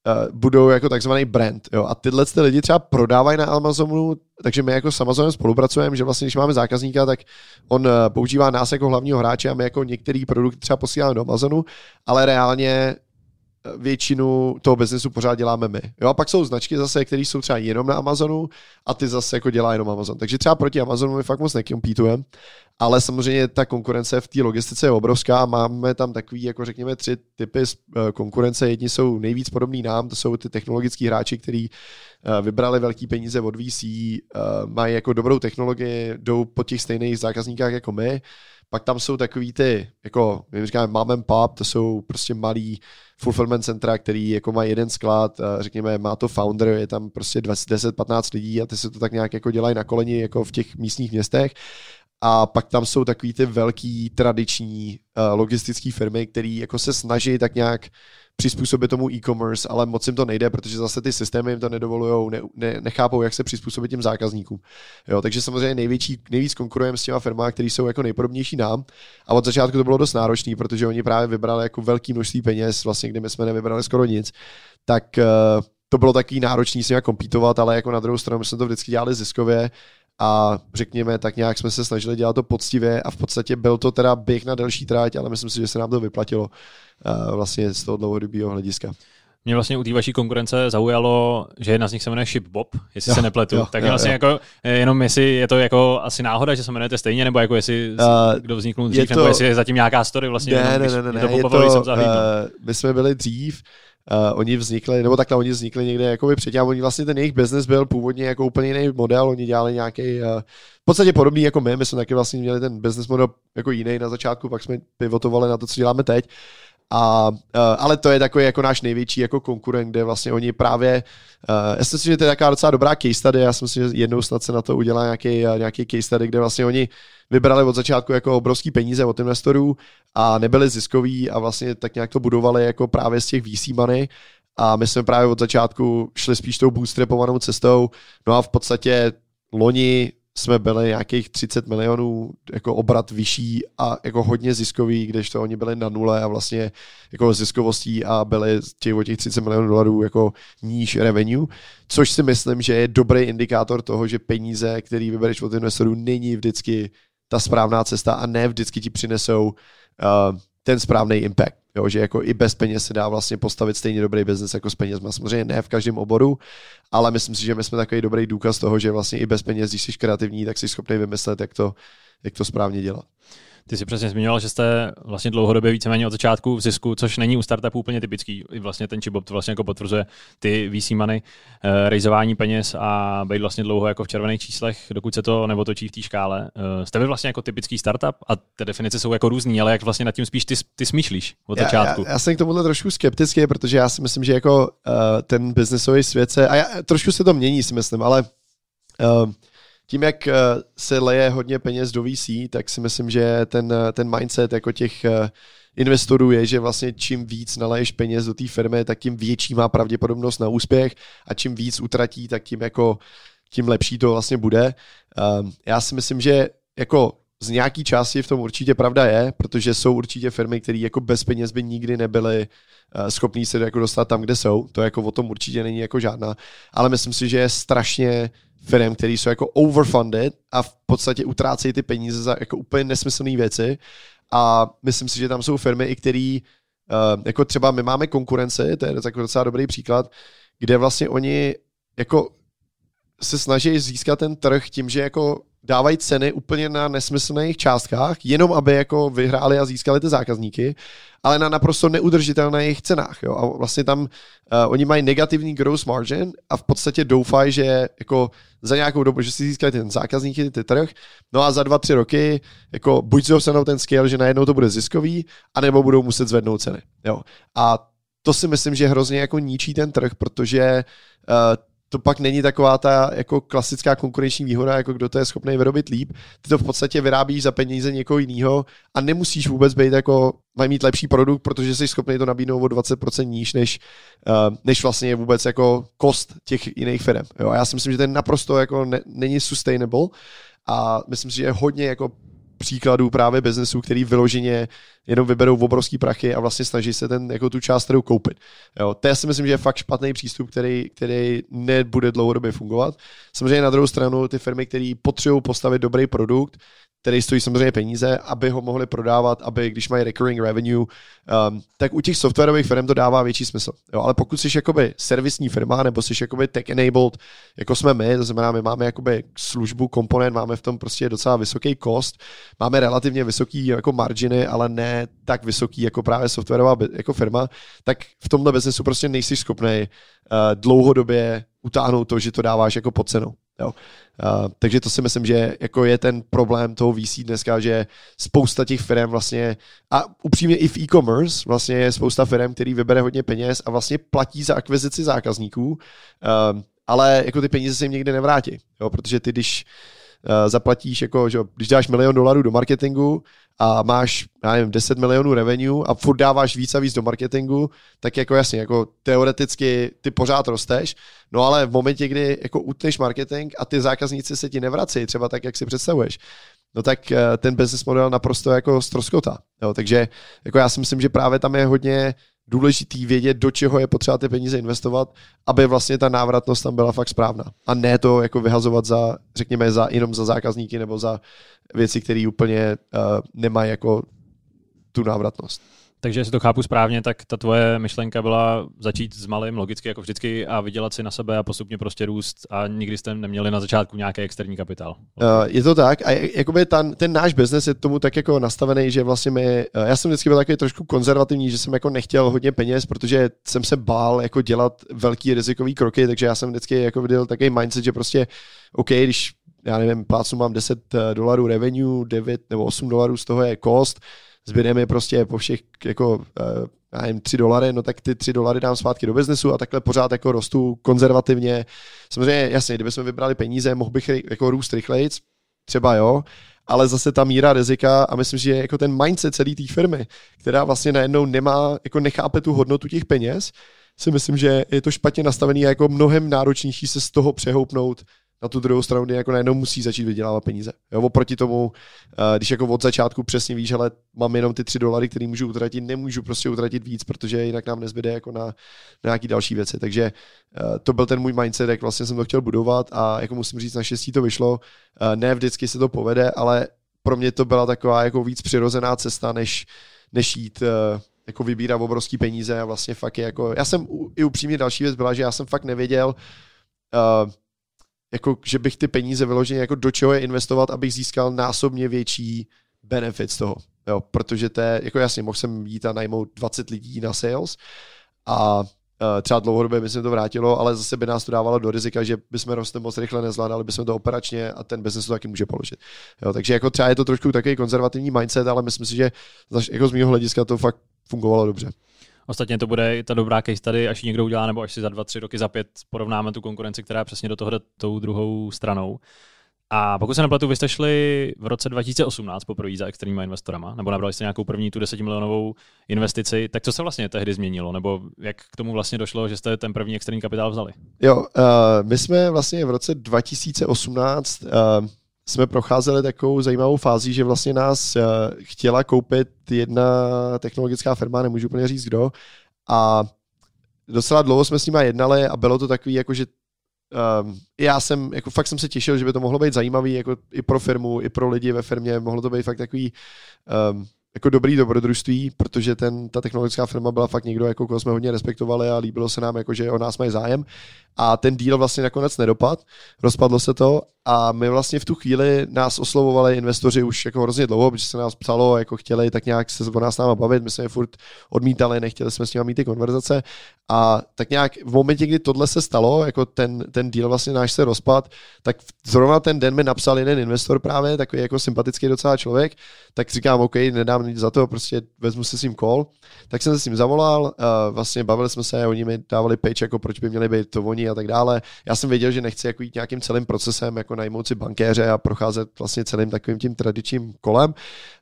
uh, budou jako takzvaný brand. Jo? A tyhle ty lidi třeba prodávají na Amazonu, takže my jako s Amazonem spolupracujeme, že vlastně když máme zákazníka, tak on uh, používá nás jako hlavního hráče a my jako některý produkty třeba posíláme do Amazonu, ale reálně eh, většinu toho biznesu pořád děláme my. Jo, a pak jsou značky zase, které jsou třeba jenom na Amazonu a ty zase jako dělá jenom Amazon. Takže třeba proti Amazonu my fakt moc nekompítujeme, ale samozřejmě ta konkurence v té logistice je obrovská. Máme tam takový, jako řekněme, tři typy eh, konkurence. Jedni jsou nejvíc podobný nám, to jsou ty technologický hráči, kteří eh, vybrali velký peníze od VC, eh, mají jako dobrou technologii, jdou po těch stejných zákazníkách jako my. Pak tam jsou takový ty, jako my říkáme mom and pop, to jsou prostě malý fulfillment centra, který jako má jeden sklad, řekněme, má to founder, je tam prostě 10-15 lidí a ty se to tak nějak jako dělají na koleni jako v těch místních městech a pak tam jsou takový ty velký tradiční uh, logistické firmy, které jako se snaží tak nějak přizpůsobit tomu e-commerce, ale moc jim to nejde, protože zase ty systémy jim to nedovolují, ne, ne, nechápou, jak se přizpůsobit těm zákazníkům. Jo, takže samozřejmě největší, nejvíc konkurujeme s těma firmami, které jsou jako nejpodobnější nám. A od začátku to bylo dost náročné, protože oni právě vybrali jako velký množství peněz, vlastně kdy my jsme nevybrali skoro nic. Tak uh, to bylo taky náročné s nimi kompítovat, ale jako na druhou stranu my jsme to vždycky dělali ziskově a řekněme, tak nějak jsme se snažili dělat to poctivě a v podstatě byl to teda běh na delší tráť, ale myslím si, že se nám to vyplatilo uh, vlastně z toho dlouhodobého hlediska. Mě vlastně u té vaší konkurence zaujalo, že jedna z nich se jmenuje Shipbob, jestli jo, se nepletu. Jo, tak jo, vlastně jo. jako, eh, jenom jestli je to jako asi náhoda, že se jmenujete stejně, nebo jako jestli uh, kdo vzniknul dřív, to, nebo jestli je zatím nějaká story vlastně. Ne, jenom, ne, ne, ne, ne, to je to, jsem uh, my jsme byli dřív, Uh, oni vznikli, nebo takhle oni vznikli někde jakoby předtím, oni vlastně ten jejich business byl původně jako úplně jiný model, oni dělali nějaký uh, v podstatě podobný jako my, my jsme taky vlastně měli ten business model jako jiný na začátku, pak jsme pivotovali na to, co děláme teď. A, uh, ale to je takový jako náš největší jako konkurent, kde vlastně oni právě, uh, já si myslím, že to je taková docela dobrá case study, já si myslím, že jednou snad se na to udělá nějaký, uh, nějaký case study, kde vlastně oni vybrali od začátku jako obrovský peníze od investorů a nebyli ziskoví a vlastně tak nějak to budovali jako právě z těch VC money. A my jsme právě od začátku šli spíš tou bootstrapovanou cestou, no a v podstatě loni jsme byli nějakých 30 milionů jako obrat vyšší a jako hodně ziskový, když to oni byli na nule a vlastně jako ziskovostí a byli těch, o těch 30 milionů dolarů jako níž revenue, což si myslím, že je dobrý indikátor toho, že peníze, který vybereš od investorů, není vždycky ta správná cesta a ne vždycky ti přinesou uh, ten správný impact. Jo, že jako i bez peněz se dá vlastně postavit stejně dobrý biznes jako s penězma. Samozřejmě ne v každém oboru, ale myslím si, že my jsme takový dobrý důkaz toho, že vlastně i bez peněz, když jsi kreativní, tak jsi schopný vymyslet, jak to, jak to správně dělat. Ty jsi přesně zmiňoval, že jste vlastně dlouhodobě víceméně od začátku v zisku, což není u startupu úplně typický. I vlastně ten Chibop to vlastně jako potvrzuje ty VC money, uh, rejzování peněz a být vlastně dlouho jako v červených číslech, dokud se to neotočí v té škále. Uh, jste vy vlastně jako typický startup a ty definice jsou jako různý, ale jak vlastně nad tím spíš ty, ty smýšlíš od já, začátku? Já, já, jsem k tomuhle trošku skeptický, protože já si myslím, že jako uh, ten biznesový svět se, a já, trošku se to mění, si myslím, ale uh, tím, jak eh, se leje hodně peněz do VC, tak si myslím, že ten, eh, ten mindset jako těch eh, investorů je, že vlastně čím víc naleješ peněz do té firmy, tak tím větší má pravděpodobnost na úspěch a čím víc utratí, tak tím jako tím lepší to vlastně bude. Ehm, já si myslím, že jako z nějaký části v tom určitě pravda je, protože jsou určitě firmy, které jako bez peněz by nikdy nebyly schopní se jako dostat tam, kde jsou. To jako o tom určitě není jako žádná. Ale myslím si, že je strašně firm, který jsou jako overfunded a v podstatě utrácejí ty peníze za jako úplně nesmyslné věci. A myslím si, že tam jsou firmy, i který uh, jako třeba my máme konkurenci, to je takový docela dobrý příklad, kde vlastně oni jako se snaží získat ten trh tím, že jako dávají ceny úplně na nesmyslných částkách, jenom aby jako vyhráli a získali ty zákazníky, ale na naprosto neudržitelných cenách. Jo? A vlastně tam uh, oni mají negativní gross margin a v podstatě doufají, že jako za nějakou dobu, že si získají ten zákazníky, ty trh, no a za dva, tři roky jako buď si dostanou ten scale, že najednou to bude ziskový, anebo budou muset zvednout ceny. Jo? A to si myslím, že hrozně jako ničí ten trh, protože uh, to pak není taková ta jako klasická konkurenční výhoda, jako kdo to je schopný vyrobit líp. Ty to v podstatě vyrábíš za peníze někoho jiného a nemusíš vůbec být jako, mít lepší produkt, protože jsi schopný to nabídnout o 20% níž, než, uh, než vlastně je vůbec jako kost těch jiných firm. Jo, a já si myslím, že ten naprosto jako ne, není sustainable a myslím si, že je hodně jako příkladů právě biznesů, který vyloženě jenom vyberou obrovský prachy a vlastně snaží se ten, jako tu část trhu koupit. Jo, to já si myslím, že je fakt špatný přístup, který, který nebude dlouhodobě fungovat. Samozřejmě na druhou stranu ty firmy, které potřebují postavit dobrý produkt, který stojí samozřejmě peníze, aby ho mohli prodávat, aby když mají recurring revenue, um, tak u těch softwarových firm to dává větší smysl. Jo, ale pokud jsi jakoby servisní firma nebo jsi jakoby tech enabled, jako jsme my, to znamená, my máme jakoby službu, komponent, máme v tom prostě docela vysoký cost, máme relativně vysoký jako marginy, ale ne tak vysoký jako právě softwarová jako firma, tak v tomhle biznesu prostě nejsi schopný uh, dlouhodobě utáhnout to, že to dáváš jako pod cenou. Jo. Uh, takže to si myslím, že jako je ten problém toho VC dneska, že spousta těch firm vlastně, a upřímně i v e-commerce, vlastně je spousta firm, který vybere hodně peněz a vlastně platí za akvizici zákazníků, uh, ale jako ty peníze se jim někdy nevrátí, jo, protože ty, když uh, zaplatíš, jako, že když dáš milion dolarů do marketingu a máš, já nevím, 10 milionů revenue a furt dáváš víc a víc do marketingu, tak jako jasně, jako teoreticky ty pořád rosteš, no ale v momentě, kdy jako utneš marketing a ty zákazníci se ti nevrací, třeba tak, jak si představuješ, no tak eh, ten business model naprosto jako stroskota. Jo, takže jako já si myslím, že právě tam je hodně důležitý vědět, do čeho je potřeba ty peníze investovat, aby vlastně ta návratnost tam byla fakt správná. A ne to jako vyhazovat za, řekněme, za, jenom za zákazníky nebo za věci, které úplně uh, nemají jako tu návratnost. Takže jestli to chápu správně, tak ta tvoje myšlenka byla začít s malým, logicky jako vždycky, a vydělat si na sebe a postupně prostě růst a nikdy jste neměli na začátku nějaký externí kapitál. Uh, je to tak a jakoby ten, ten náš biznes je tomu tak jako nastavený, že vlastně my, uh, já jsem vždycky byl takový trošku konzervativní, že jsem jako nechtěl hodně peněz, protože jsem se bál jako dělat velký rizikový kroky, takže já jsem vždycky jako viděl takový mindset, že prostě OK, když já nevím, plácu mám 10 eh, dolarů revenue, 9 nebo 8 dolarů z toho je cost, zběrem je prostě po všech jako uh, já nevím, 3 dolary, no tak ty 3 dolary dám zpátky do biznesu a takhle pořád jako rostu konzervativně. Samozřejmě, jasně, kdybychom vybrali peníze, mohl bych jako růst rychleji, třeba jo, ale zase ta míra rizika a myslím, že jako ten mindset celé té firmy, která vlastně najednou nemá, jako nechápe tu hodnotu těch peněz, si myslím, že je to špatně nastavený a jako mnohem náročnější se z toho přehoupnout na tu druhou stranu, kdy jako najednou musí začít vydělávat peníze. Jo, oproti tomu, eh, když jako od začátku přesně víš, ale mám jenom ty tři dolary, které můžu utratit, nemůžu prostě utratit víc, protože jinak nám nezbyde jako na, na nějaký další věci. Takže eh, to byl ten můj mindset, jak vlastně jsem to chtěl budovat a jako musím říct, naštěstí to vyšlo. Eh, ne vždycky se to povede, ale pro mě to byla taková jako víc přirozená cesta, než, než jít jako vybírat obrovský peníze a vlastně fakt je jako, já jsem i upřímně další věc byla, že já jsem fakt nevěděl, uh, jako, že bych ty peníze vyloženě jako do čeho je investovat, abych získal násobně větší benefit z toho. Jo, protože to je, jako jasně, mohl jsem jít a najmout 20 lidí na sales a uh, třeba dlouhodobě by se to vrátilo, ale zase by nás to dávalo do rizika, že bychom roste moc rychle nezvládali bychom to operačně a ten biznes to taky může položit. Jo, takže jako třeba je to trošku takový konzervativní mindset, ale myslím si, že jako z mého hlediska to fakt fungovalo dobře. Ostatně to bude ta dobrá case tady, až ji někdo udělá, nebo až si za dva, tři roky, za pět porovnáme tu konkurenci, která přesně do toho jde tou druhou stranou. A pokud se nepletu, vy jste šli v roce 2018 poprvé za externíma investorama, nebo nabrali jste nějakou první tu desetimilionovou investici, tak co se vlastně tehdy změnilo, nebo jak k tomu vlastně došlo, že jste ten první externí kapitál vzali? Jo, uh, my jsme vlastně v roce 2018 uh, jsme procházeli takovou zajímavou fází, že vlastně nás uh, chtěla koupit jedna technologická firma, nemůžu úplně říct kdo, a docela dlouho jsme s nimi jednali a bylo to takový, jako že um, já jsem, jako fakt jsem se těšil, že by to mohlo být zajímavý, jako i pro firmu, i pro lidi ve firmě, mohlo to být fakt takový um, jako dobrý dobrodružství, protože ten, ta technologická firma byla fakt někdo, jako koho jsme hodně respektovali a líbilo se nám, jako, že o nás mají zájem. A ten díl vlastně nakonec nedopad, rozpadlo se to a my vlastně v tu chvíli nás oslovovali investoři už jako hrozně dlouho, protože se nás psalo, jako chtěli tak nějak se o nás náma bavit, my jsme je furt odmítali, nechtěli jsme s nimi mít ty konverzace. A tak nějak v momentě, kdy tohle se stalo, jako ten, ten deal vlastně náš se rozpad, tak zrovna ten den mi napsal jeden investor právě, takový jako sympatický docela člověk, tak říkám, OK, nedám nic za to, prostě vezmu si s ním call, tak jsem se s ním zavolal, uh, vlastně bavili jsme se, oni mi dávali pitch, jako proč by měli být to oni a tak dále. Já jsem věděl, že nechci jako jít nějakým celým procesem, jako najmout si bankéře a procházet vlastně celým takovým tím tradičním kolem.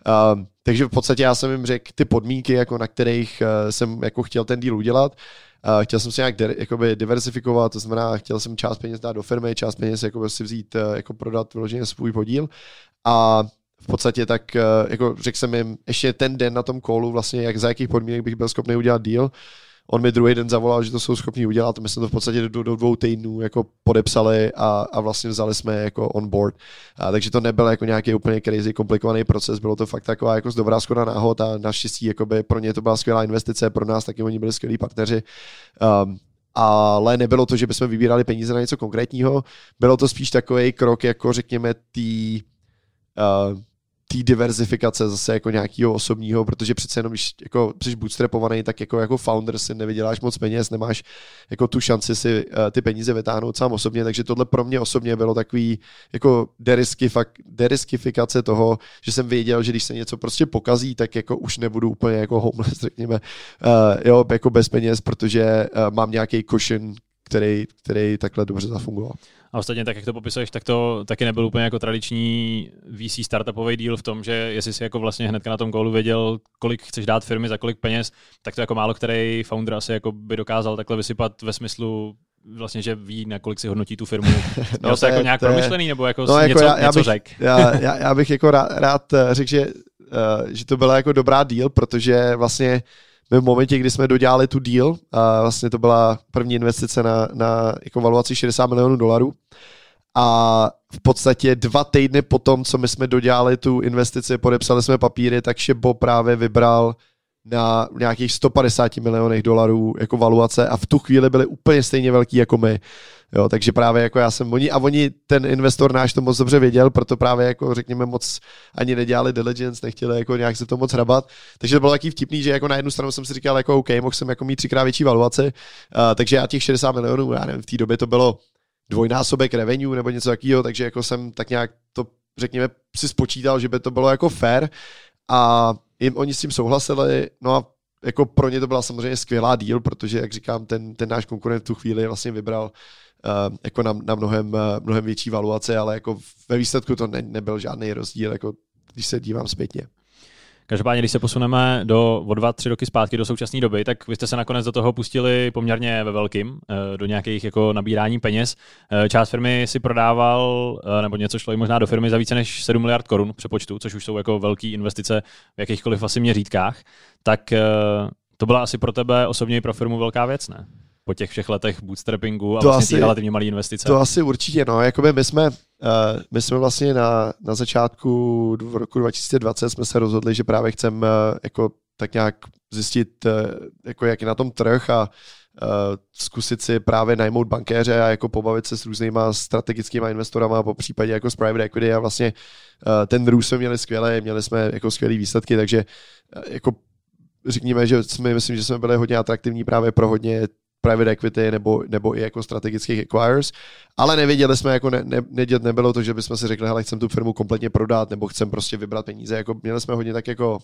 Uh, takže v podstatě já jsem jim řekl ty podmínky, jako na kterých uh, jsem jako chtěl ten díl udělat. Uh, chtěl jsem si nějak de- jakoby diversifikovat, to znamená, chtěl jsem část peněz dát do firmy, část peněz jako si vzít, uh, jako prodat vyloženě svůj podíl. A v podstatě tak, uh, jako řekl jsem jim ještě ten den na tom kolu, vlastně jak za jakých podmínek bych byl schopný udělat deal. On mi druhý den zavolal, že to jsou schopni udělat, my jsme to v podstatě do, do dvou týdnů jako podepsali a, a vlastně vzali jsme jako on board. A, takže to nebyl jako nějaký úplně crazy komplikovaný proces, bylo to fakt taková jako dobrá skoda náhod a naštěstí jakoby pro ně to byla skvělá investice, pro nás taky oni byli skvělí partneři. Um, ale nebylo to, že bychom vybírali peníze na něco konkrétního, bylo to spíš takový krok, jako řekněme, tý, uh, té diverzifikace zase jako nějakého osobního, protože přece jenom, když jako jsi bootstrapovaný, tak jako, jako founder si nevyděláš moc peněz, nemáš jako tu šanci si uh, ty peníze vytáhnout sám osobně, takže tohle pro mě osobně bylo takový jako deriskifikace toho, že jsem věděl, že když se něco prostě pokazí, tak jako už nebudu úplně jako homeless, řekněme, uh, jo, jako bez peněz, protože uh, mám nějaký cushion, který, který takhle dobře zafungoval. A ostatně, tak jak to popisuješ, tak to taky nebyl úplně jako tradiční VC startupový deal v tom, že jestli si jako vlastně hnedka na tom kolu věděl, kolik chceš dát firmy za kolik peněz, tak to jako málo který founder asi jako by dokázal takhle vysypat ve smyslu vlastně, že ví, na kolik si hodnotí tu firmu. no, to, to jako nějak to promyšlený, nebo jako, no, jako něco, já, něco já bych, řek? já, já, já, bych jako rád, rád eh, řekl, že, uh, že to byla jako dobrá deal, protože vlastně my v momentě, kdy jsme dodělali tu deal, a vlastně to byla první investice na, na jako valuaci 60 milionů dolarů, a v podstatě dva týdny po tom, co my jsme dodělali tu investici, podepsali jsme papíry, tak Šebo právě vybral na nějakých 150 milionech dolarů jako valuace a v tu chvíli byli úplně stejně velký jako my. Jo, takže právě jako já jsem oni a oni, ten investor náš to moc dobře věděl, proto právě jako řekněme moc ani nedělali diligence, nechtěli jako nějak se to moc hrabat. Takže to bylo taky vtipný, že jako na jednu stranu jsem si říkal, jako OK, mohl jsem jako mít třikrát větší valuaci, uh, takže já těch 60 milionů, já nevím, v té době to bylo dvojnásobek revenue nebo něco takového, takže jako jsem tak nějak to řekněme si spočítal, že by to bylo jako fair a jim oni s tím souhlasili, no a jako pro ně to byla samozřejmě skvělá díl, protože, jak říkám, ten, ten náš konkurent v tu chvíli vlastně vybral uh, jako na, na mnohem, uh, mnohem větší valuace, ale jako ve výsledku to ne, nebyl žádný rozdíl, jako když se dívám zpětně. Každopádně, když se posuneme do, o dva, tři roky zpátky do současné doby, tak vy jste se nakonec do toho pustili poměrně ve velkým, eh, do nějakých jako nabírání peněz. Eh, část firmy si prodával, eh, nebo něco šlo i možná do firmy za více než 7 miliard korun přepočtu, což už jsou jako velké investice v jakýchkoliv asi měřítkách. Tak to byla asi pro tebe osobně i pro firmu velká věc, ne? Po těch všech letech bootstrappingu a to vlastně asi, relativně malé investice. To asi určitě, no. Jakoby my jsme, uh, my jsme vlastně na, na začátku v roku 2020 jsme se rozhodli, že právě chceme uh, jako tak nějak zjistit, uh, jako jak je na tom trh a uh, zkusit si právě najmout bankéře a jako pobavit se s různýma strategickými investorama, po případě jako s private equity a vlastně uh, ten růst jsme měli skvělé, měli jsme jako skvělé výsledky, takže uh, jako řekněme, že jsme, myslím, že jsme byli hodně atraktivní právě pro hodně private equity nebo, nebo i jako strategických acquirers, ale nevěděli jsme, jako ne, ne, nedět nebylo to, že bychom si řekli, hele, chcem tu firmu kompletně prodat, nebo chcem prostě vybrat peníze, jako měli jsme hodně tak jako,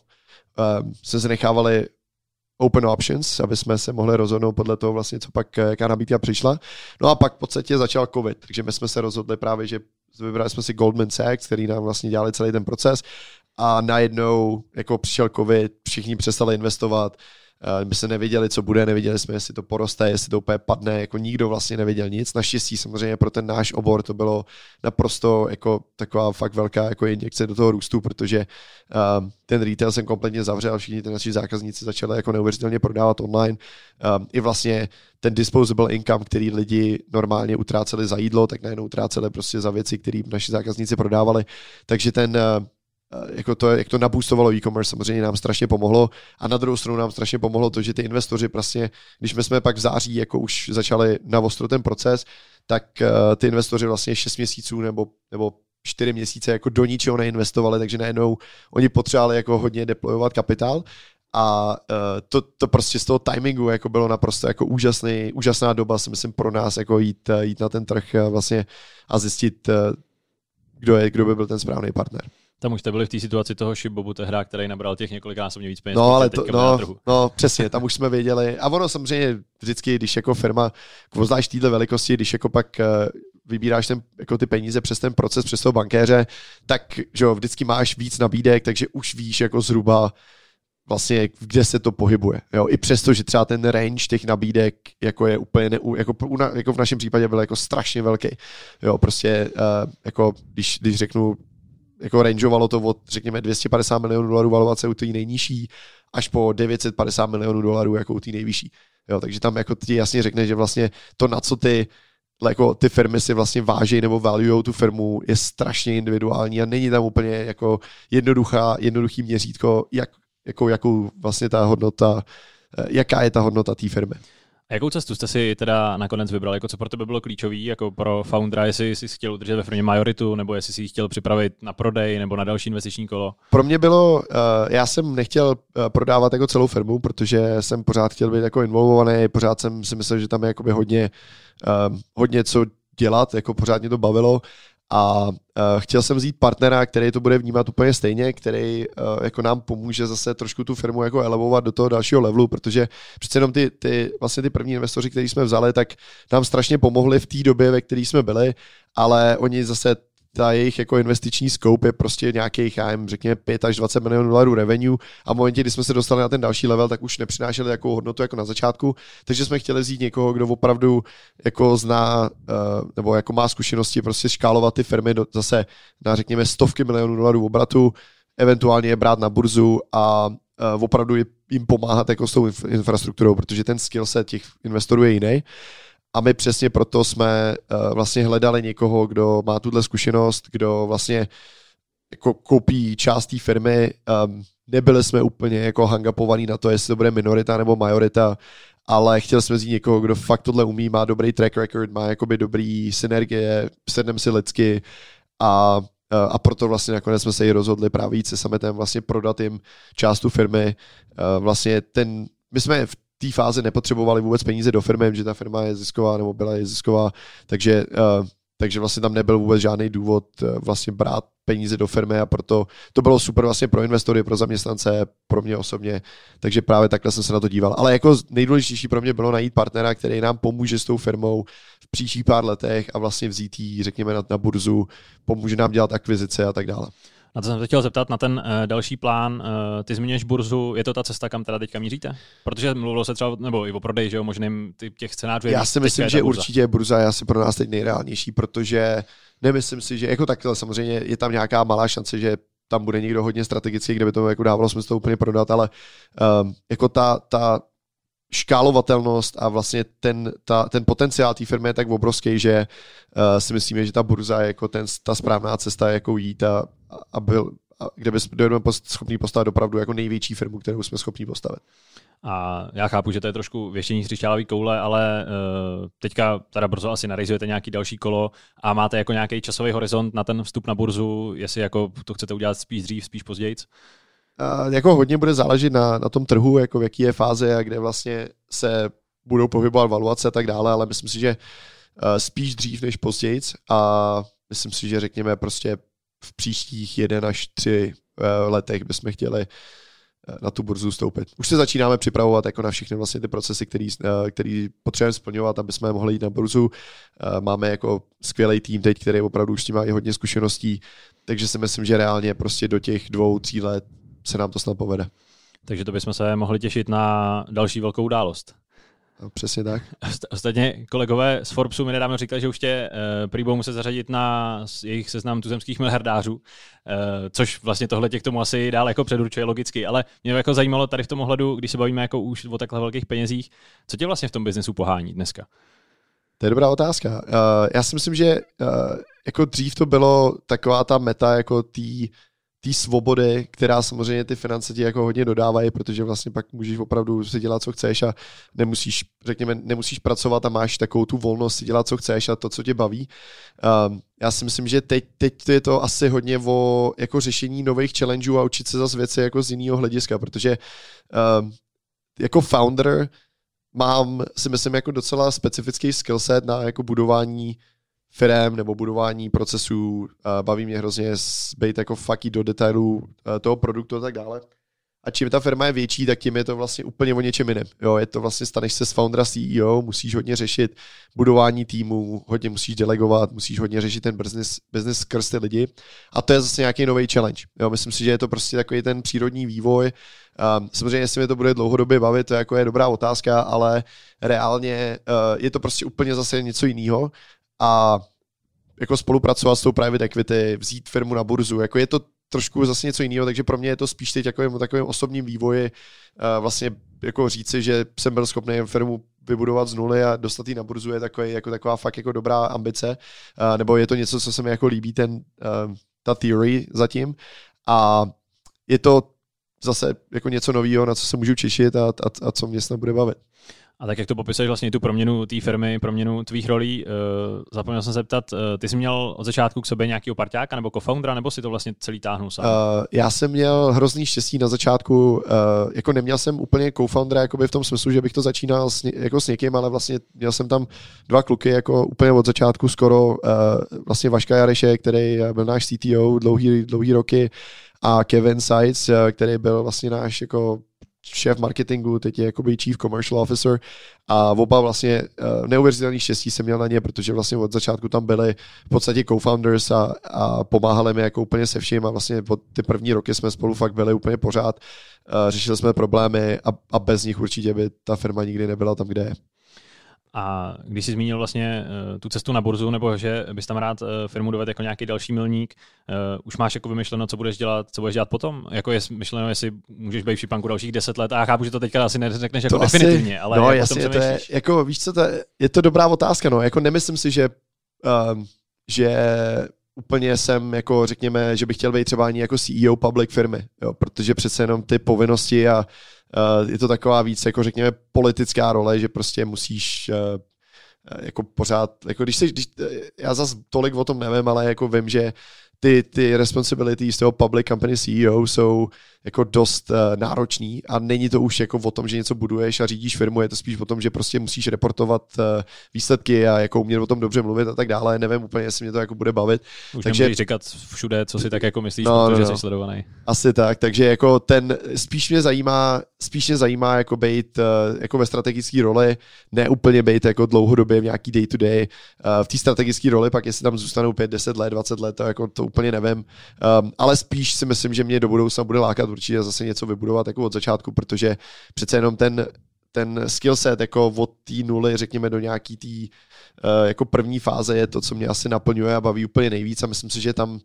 um, se nechávali open options, aby jsme se mohli rozhodnout podle toho vlastně, co pak, jaká nabídka přišla. No a pak v podstatě začal covid, takže my jsme se rozhodli právě, že vybrali jsme si Goldman Sachs, který nám vlastně dělali celý ten proces a najednou jako přišel covid, všichni přestali investovat, Eh, my jsme nevěděli, co bude, nevěděli jsme, jestli to poroste, jestli to úplně padne, jako nikdo vlastně nevěděl nic. Naštěstí samozřejmě pro ten náš obor to bylo naprosto jako taková fakt velká jako injekce do toho růstu, protože um, ten retail jsem kompletně zavřel, všichni ty naši zákazníci začali jako neuvěřitelně prodávat online. Um, I vlastně ten disposable income, který lidi normálně utráceli za jídlo, tak najednou utráceli prostě za věci, které naši zákazníci prodávali. Takže ten uh, Eh, jako to, jak to nabůstovalo e-commerce, samozřejmě nám strašně pomohlo. A na druhou stranu nám strašně pomohlo to, že ty investoři prostě, když my jsme pak v září jako už začali na ostro ten proces, tak uh, ty investoři vlastně 6 měsíců nebo, nebo 4 měsíce jako do ničeho neinvestovali, takže najednou oni potřebovali jako hodně deployovat kapitál a uh, to, to prostě z toho timingu jako bylo naprosto jako úžasný, úžasná doba, si myslím, pro nás jako jít, jít na ten trh vlastně a zjistit, kdo, je, kdo by byl ten správný partner. Tam už jste byli v té situaci toho Shibobu tehra, který nabral těch násobně víc peněz. No, ale to, no, no, přesně, tam už jsme věděli. A ono samozřejmě vždycky, když jako firma, zvlášť téhle velikosti, když jako pak uh, vybíráš ten, jako ty peníze přes ten proces, přes toho bankéře, tak že jo, vždycky máš víc nabídek, takže už víš jako zhruba vlastně, kde se to pohybuje. Jo? I přesto, že třeba ten range těch nabídek jako je úplně, ne, jako, jako v našem případě byl jako strašně velký. Jo, prostě uh, jako když, když řeknu jako rangeovalo to od, řekněme, 250 milionů dolarů valuace u té nejnižší až po 950 milionů dolarů jako u té nejvyšší. Jo, takže tam jako ti jasně řekne, že vlastně to, na co ty jako ty firmy si vlastně vážejí nebo valuujou tu firmu, je strašně individuální a není tam úplně jako jednoduchá, jednoduchý měřítko, jak, jako, jakou vlastně ta hodnota, eh, jaká je ta hodnota té firmy. A jakou cestu jste si teda nakonec vybral? Jako co pro tebe bylo klíčový, jako pro foundera, jestli jsi chtěl udržet ve firmě majoritu, nebo jestli si chtěl připravit na prodej nebo na další investiční kolo? Pro mě bylo, uh, já jsem nechtěl uh, prodávat jako celou firmu, protože jsem pořád chtěl být jako involvovaný, pořád jsem si myslel, že tam je jakoby hodně, uh, hodně co dělat, jako pořád mě to bavilo a uh, chtěl jsem vzít partnera, který to bude vnímat úplně stejně, který uh, jako nám pomůže zase trošku tu firmu jako elevovat do toho dalšího levelu, protože přece jenom ty, ty, vlastně ty první investoři, který jsme vzali, tak nám strašně pomohli v té době, ve které jsme byli, ale oni zase ta jejich jako investiční scope je prostě nějakých, já jim řekněme, 5 až 20 milionů dolarů revenue a v momentě, kdy jsme se dostali na ten další level, tak už nepřinášeli takovou hodnotu jako na začátku, takže jsme chtěli vzít někoho, kdo opravdu jako zná uh, nebo jako má zkušenosti prostě škálovat ty firmy do, zase na řekněme stovky milionů dolarů obratu, eventuálně je brát na burzu a uh, opravdu jim pomáhat jako s tou infrastrukturou, protože ten skill set těch investorů je jiný. A my přesně proto jsme uh, vlastně hledali někoho, kdo má tuhle zkušenost, kdo vlastně jako koupí část té firmy. Um, nebyli jsme úplně jako hangapovaný na to, jestli to bude minorita nebo majorita, ale chtěl jsme vzít někoho, kdo fakt tohle umí, má dobrý track record, má jakoby dobrý synergie, sedneme si lidsky a a proto vlastně nakonec jsme se i rozhodli právě jít se sametem vlastně prodat jim část tu firmy. Vlastně ten, my jsme v té fázi nepotřebovali vůbec peníze do firmy, že ta firma je zisková nebo byla je zisková, takže, uh, takže vlastně tam nebyl vůbec žádný důvod eh, vlastně brát peníze do firmy a proto to bylo super vlastně pro investory, pro zaměstnance, pro mě osobně, takže právě takhle jsem se na to díval. Ale jako nejdůležitější pro mě bylo najít partnera, který nám pomůže s tou firmou v příštích pár letech a vlastně vzít ji, řekněme, na, na burzu, pomůže nám dělat akvizice a tak dále. Na to jsem se chtěl zeptat, na ten uh, další plán, uh, ty zmiňuješ burzu, je to ta cesta, kam teda teďka míříte? Protože mluvilo se třeba, nebo i o prodej, že jo, možným ty, těch scénářů. Já si myslím, že burza. určitě burza je asi pro nás teď nejreálnější, protože nemyslím si, že jako takhle samozřejmě je tam nějaká malá šance, že tam bude někdo hodně strategický, kde by to jako dávalo smysl to úplně prodat, ale um, jako ta, ta škálovatelnost a vlastně ten, ta, ten potenciál té firmy je tak obrovský, že uh, si myslíme, že ta burza je jako ten, ta správná cesta, jako jít a, a byl, a kde bychom schopni postavit opravdu jako největší firmu, kterou jsme schopni postavit. A já chápu, že to je trošku věštění z koule, ale uh, teďka teda brzo asi narizujete nějaký další kolo a máte jako nějaký časový horizont na ten vstup na burzu, jestli jako to chcete udělat spíš dřív, spíš později? Uh, jako hodně bude záležet na, na tom trhu, jako v jaký je fáze a kde vlastně se budou pohybovat valuace a tak dále, ale myslím si, že uh, spíš dřív než později a myslím si, že řekněme prostě v příštích jeden až tři uh, letech bychom chtěli na tu burzu stoupit. Už se začínáme připravovat jako na všechny vlastně ty procesy, který, který potřebujeme splňovat, aby jsme mohli jít na burzu. Máme jako skvělý tým teď, který opravdu už s tím má i hodně zkušeností, takže si myslím, že reálně prostě do těch dvou, tří let se nám to snad povede. Takže to bychom se mohli těšit na další velkou událost. No, přesně tak. Ostatně kolegové z Forbesu mi nedávno říkali, že už tě uh, prý budou muset zařadit na jejich seznam tuzemských miliardářů, uh, což vlastně tohle tě k tomu asi dál jako předurčuje logicky, ale mě jako zajímalo tady v tom ohledu, když se bavíme jako už o takhle velkých penězích, co tě vlastně v tom biznesu pohání dneska? To je dobrá otázka. Uh, já si myslím, že uh, jako dřív to bylo taková ta meta jako tý té svobody, která samozřejmě ty finance ti jako hodně dodávají, protože vlastně pak můžeš opravdu si dělat, co chceš a nemusíš, řekněme, nemusíš pracovat a máš takovou tu volnost si dělat, co chceš a to, co tě baví. Um, já si myslím, že teď, teď je to asi hodně o jako řešení nových challengeů a učit se zase věci jako z jiného hlediska, protože um, jako founder mám si myslím jako docela specifický skillset na jako budování firem nebo budování procesů. Baví mě hrozně být jako faky do detailů toho produktu a tak dále. A čím ta firma je větší, tak tím je to vlastně úplně o něčem jiném. Jo, je to vlastně, staneš se z foundera CEO, musíš hodně řešit budování týmu, hodně musíš delegovat, musíš hodně řešit ten business, business skrz ty lidi. A to je zase nějaký nový challenge. Jo, myslím si, že je to prostě takový ten přírodní vývoj. Um, samozřejmě, jestli mě to bude dlouhodobě bavit, to jako je dobrá otázka, ale reálně uh, je to prostě úplně zase něco jiného a jako spolupracovat s tou private equity, vzít firmu na burzu, jako je to trošku zase něco jiného, takže pro mě je to spíš teď takovým, takovým osobním vývoji uh, vlastně jako říci, že jsem byl schopný firmu vybudovat z nuly a dostat ji na burzu je takový, jako taková fakt jako dobrá ambice, uh, nebo je to něco, co se mi jako líbí, ten, uh, ta theory zatím. A je to zase jako něco nového, na co se můžu těšit a, a, a co mě snad bude bavit. A tak jak to popisuješ vlastně tu proměnu té firmy, proměnu tvých rolí, uh, zapomněl jsem se zeptat, uh, ty jsi měl od začátku k sobě nějakého parťáka nebo co-foundera, nebo si to vlastně celý táhnul sám? Uh, já jsem měl hrozný štěstí na začátku, uh, jako neměl jsem úplně co-foundera jakoby v tom smyslu, že bych to začínal s, jako s někým, ale vlastně měl jsem tam dva kluky jako úplně od začátku skoro, uh, vlastně Vaška Jareše, který byl náš CTO dlouhý, dlouhý roky, a Kevin Seitz, který byl vlastně náš jako šéf marketingu, teď je jakoby chief commercial officer a oba vlastně uh, neuvěřitelný štěstí jsem měl na ně, protože vlastně od začátku tam byli v podstatě co-founders a, a pomáhali mi jako úplně se vším a vlastně od ty první roky jsme spolu fakt byli úplně pořád, uh, řešili jsme problémy a, a bez nich určitě by ta firma nikdy nebyla tam, kde je. A když jsi zmínil vlastně uh, tu cestu na burzu, nebo že bys tam rád uh, firmu dovedl jako nějaký další milník, uh, už máš jako vymyšleno, co budeš dělat, co budeš dělat potom? Jako je myšleno, jestli můžeš být v Šipanku dalších deset let. A já chápu, že to teďka asi neřekneš jako to definitivně, asi, ale no, jasně, to je, jako, víš co, to je, je, to dobrá otázka, no. Jako nemyslím si, že, um, že úplně jsem, jako řekněme, že bych chtěl být třeba ani jako CEO public firmy, jo, protože přece jenom ty povinnosti a je to taková víc, jako řekněme, politická role, že prostě musíš uh, jako pořád, jako když, se, když já zase tolik o tom nevím, ale jako vím, že ty, ty responsibility z toho public company CEO jsou jako dost uh, náročný a není to už jako o tom, že něco buduješ a řídíš firmu, je to spíš o tom, že prostě musíš reportovat uh, výsledky a jako umět o tom dobře mluvit a tak dále. Nevím úplně, jestli mě to jako bude bavit. Už takže říkat všude, co si tak jako myslíš, no, protože no, no. jsi sledovaný. Asi tak, takže jako ten spíš mě zajímá, spíš mě zajímá jako být uh, jako ve strategické roli, ne úplně být jako dlouhodobě v nějaký day to day. Uh, v té strategické roli pak jestli tam zůstanou 5, 10 let, 20 let, to, jako to úplně nevím. Um, ale spíš si myslím, že mě do budoucna bude lákat určitě zase něco vybudovat jako od začátku, protože přece jenom ten, ten skill set jako od té nuly, řekněme, do nějaký té uh, jako první fáze je to, co mě asi naplňuje a baví úplně nejvíc a myslím si, že tam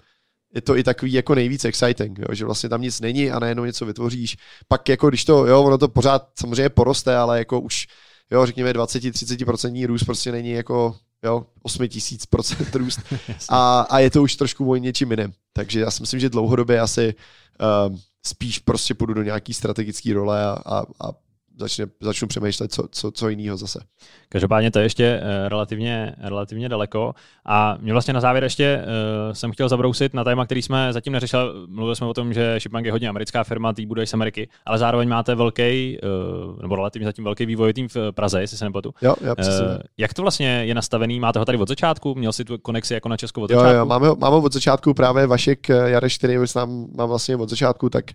je to i takový jako nejvíc exciting, jo, že vlastně tam nic není a najednou něco vytvoříš. Pak jako když to, jo, ono to pořád samozřejmě poroste, ale jako už, jo, řekněme 20-30% růst prostě není jako jo, 8 tisíc procent růst a, a je to už trošku o něčím jiném. Takže já si myslím, že dlouhodobě asi uh, spíš prostě půjdu do nějaký strategické role a, a, a začne, začnu přemýšlet, co, co, co jiného zase. Každopádně to je ještě eh, relativně, relativně daleko. A mě vlastně na závěr ještě uh, jsem chtěl zabrousit na téma, který jsme zatím neřešili. Mluvili jsme o tom, že Shipbank je hodně americká firma, tý bude z Ameriky, ale zároveň máte velký, uh, nebo relativně zatím velký vývoj tým v Praze, jestli se nepletu. Jo, jo, uh, jak to vlastně je nastavený? Máte ho tady od začátku? Měl si tu konexi jako na Česko od jo, začátku? Jo, máme ho, máme ho od začátku právě Vašek Jareš, který nám mám vlastně od začátku, tak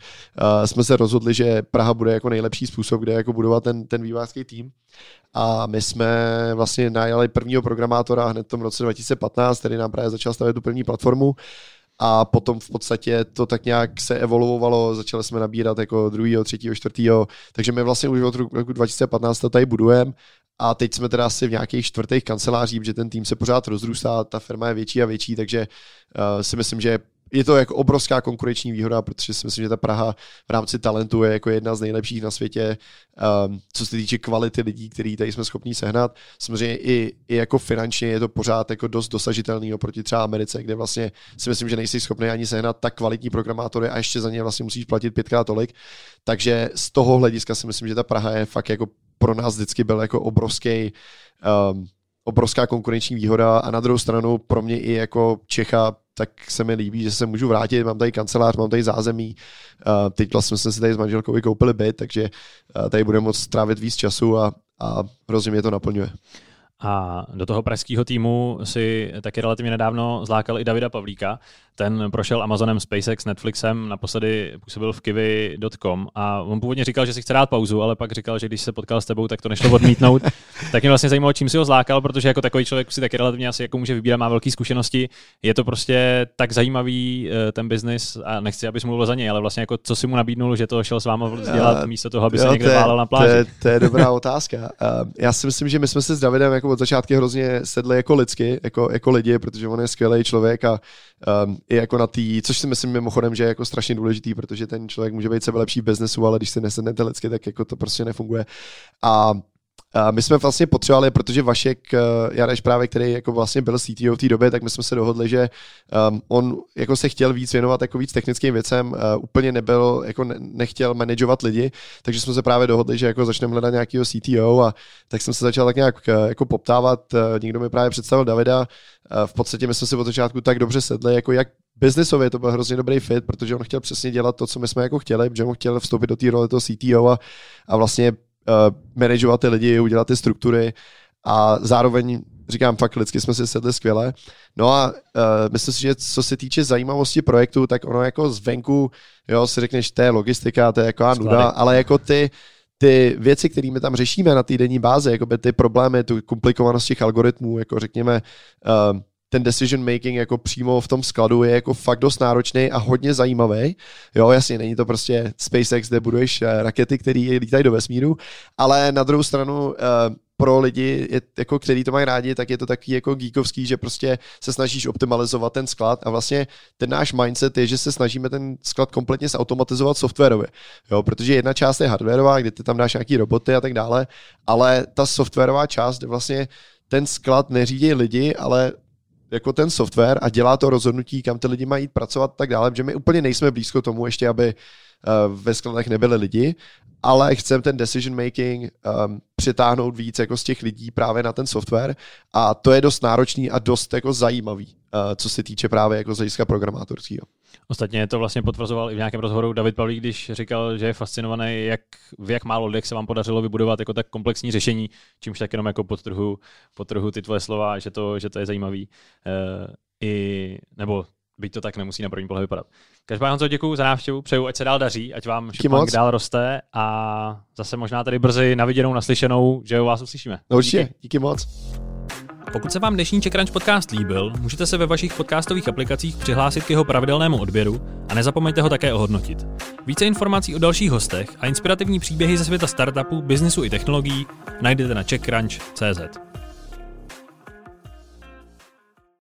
uh, jsme se rozhodli, že Praha bude jako nejlepší způsob, kde jako budovat ten, ten vývářský tým. A my jsme vlastně najali prvního programátora hned v tom roce 2015, který nám právě začal stavět tu první platformu. A potom v podstatě to tak nějak se evoluovalo, začali jsme nabírat jako druhýho, třetího, čtvrtýho, takže my vlastně už od roku 2015 to tady budujeme. A teď jsme teda asi v nějakých čtvrtých kancelářích, protože ten tým se pořád rozrůstá, ta firma je větší a větší, takže uh, si myslím, že je to jako obrovská konkurenční výhoda, protože si myslím, že ta Praha v rámci talentu je jako jedna z nejlepších na světě, um, co se týče kvality lidí, který tady jsme schopni sehnat. Samozřejmě i, i jako finančně je to pořád jako dost dosažitelný oproti třeba Americe, kde vlastně si myslím, že nejsi schopný ani sehnat tak kvalitní programátory a ještě za ně vlastně musíš platit pětkrát tolik. Takže z toho hlediska si myslím, že ta Praha je fakt jako pro nás vždycky byl jako obrovský um, obrovská konkurenční výhoda a na druhou stranu pro mě i jako Čecha tak se mi líbí, že se můžu vrátit, mám tady kancelář, mám tady zázemí, teď vlastně jsme si tady s manželkou koupili byt, takže tady budeme moct strávit víc času a, a hrozně mě to naplňuje. A do toho pražského týmu si taky relativně nedávno zlákal i Davida Pavlíka. Ten prošel Amazonem, SpaceX, Netflixem, naposledy působil v kiwi.com a on původně říkal, že si chce dát pauzu, ale pak říkal, že když se potkal s tebou, tak to nešlo odmítnout. tak mě vlastně zajímalo, čím si ho zlákal, protože jako takový člověk si taky relativně asi jako může vybírat, má velké zkušenosti. Je to prostě tak zajímavý eh, ten biznis a nechci, abys mluvil za něj, ale vlastně jako co si mu nabídnul, že to šel s váma dělat místo toho, aby se někde válel na pláži. To je, to je dobrá otázka. Uh, já si myslím, že my jsme se s Davidem jako od začátku hrozně sedli jako lidsky, jako, jako lidi, protože on je skvělý člověk a um, i jako na tý, což si myslím mimochodem, že je jako strašně důležitý, protože ten člověk může být sebe lepší v biznesu, ale když se nesednete lidsky, tak jako to prostě nefunguje. A a my jsme vlastně potřebovali, protože Vašek uh, Jareš právě, který jako vlastně byl CTO v té době, tak my jsme se dohodli, že um, on jako se chtěl víc věnovat jako víc technickým věcem, uh, úplně nebyl, jako ne, nechtěl manažovat lidi, takže jsme se právě dohodli, že jako začneme hledat nějakého CTO a tak jsem se začal tak nějak uh, jako poptávat, někdo mi právě představil Davida, v podstatě my jsme si od začátku tak dobře sedli, jako jak biznesově to byl hrozně dobrý fit, protože on chtěl přesně dělat to, co my jsme jako chtěli, protože on chtěl vstoupit do té role toho CTO a, a vlastně manažovat ty lidi, udělat ty struktury a zároveň říkám, fakt lidsky jsme si sedli skvěle. No a uh, myslím si, že co se týče zajímavosti projektu, tak ono jako zvenku, jo, si řekneš, to je logistika, to je jako nuda, ale jako ty, ty věci, které my tam řešíme na týdenní bázi, jako by ty problémy, tu komplikovanost těch algoritmů, jako řekněme, uh, ten decision making jako přímo v tom skladu je jako fakt dost náročný a hodně zajímavý. Jo, jasně, není to prostě SpaceX, kde buduješ eh, rakety, které lítají do vesmíru, ale na druhou stranu uh, pro lidi, jako, který to mají rádi, tak je to taky jako geekovský, že prostě se snažíš optimalizovat ten sklad a vlastně ten náš mindset je, že se snažíme ten sklad kompletně zautomatizovat softwarově, jo, protože jedna část je hardwareová, kde ty tam dáš nějaký roboty a tak dále, ale ta softwarová část, vlastně ten sklad neřídí lidi, ale jako ten software a dělá to rozhodnutí, kam ty lidi mají pracovat a tak dále, že my úplně nejsme blízko tomu ještě, aby uh, ve skladech nebyly lidi, ale chcem ten decision making um, přitáhnout víc jako z těch lidí právě na ten software a to je dost náročný a dost jako zajímavý, uh, co se týče právě jako z hlediska programátorského. Ostatně to vlastně potvrzoval i v nějakém rozhovoru David Pavlík, když říkal, že je fascinovaný, jak, v jak málo lidech se vám podařilo vybudovat jako tak komplexní řešení, čímž tak jenom jako podtrhu, podtrhu ty tvoje slova, že to, že to je zajímavý. Uh, i, nebo byť to tak nemusí na první pohled vypadat. Každopádně Honzo, děkuji za návštěvu, přeju, ať se dál daří, ať vám Šipmank dál roste a zase možná tady brzy na viděnou, naslyšenou, že u vás uslyšíme. No určitě, díky, díky moc. Pokud se vám dnešní Crunch podcast líbil, můžete se ve vašich podcastových aplikacích přihlásit k jeho pravidelnému odběru a nezapomeňte ho také ohodnotit. Více informací o dalších hostech a inspirativní příběhy ze světa startupů, biznisu i technologií najdete na checkcrunch.cz.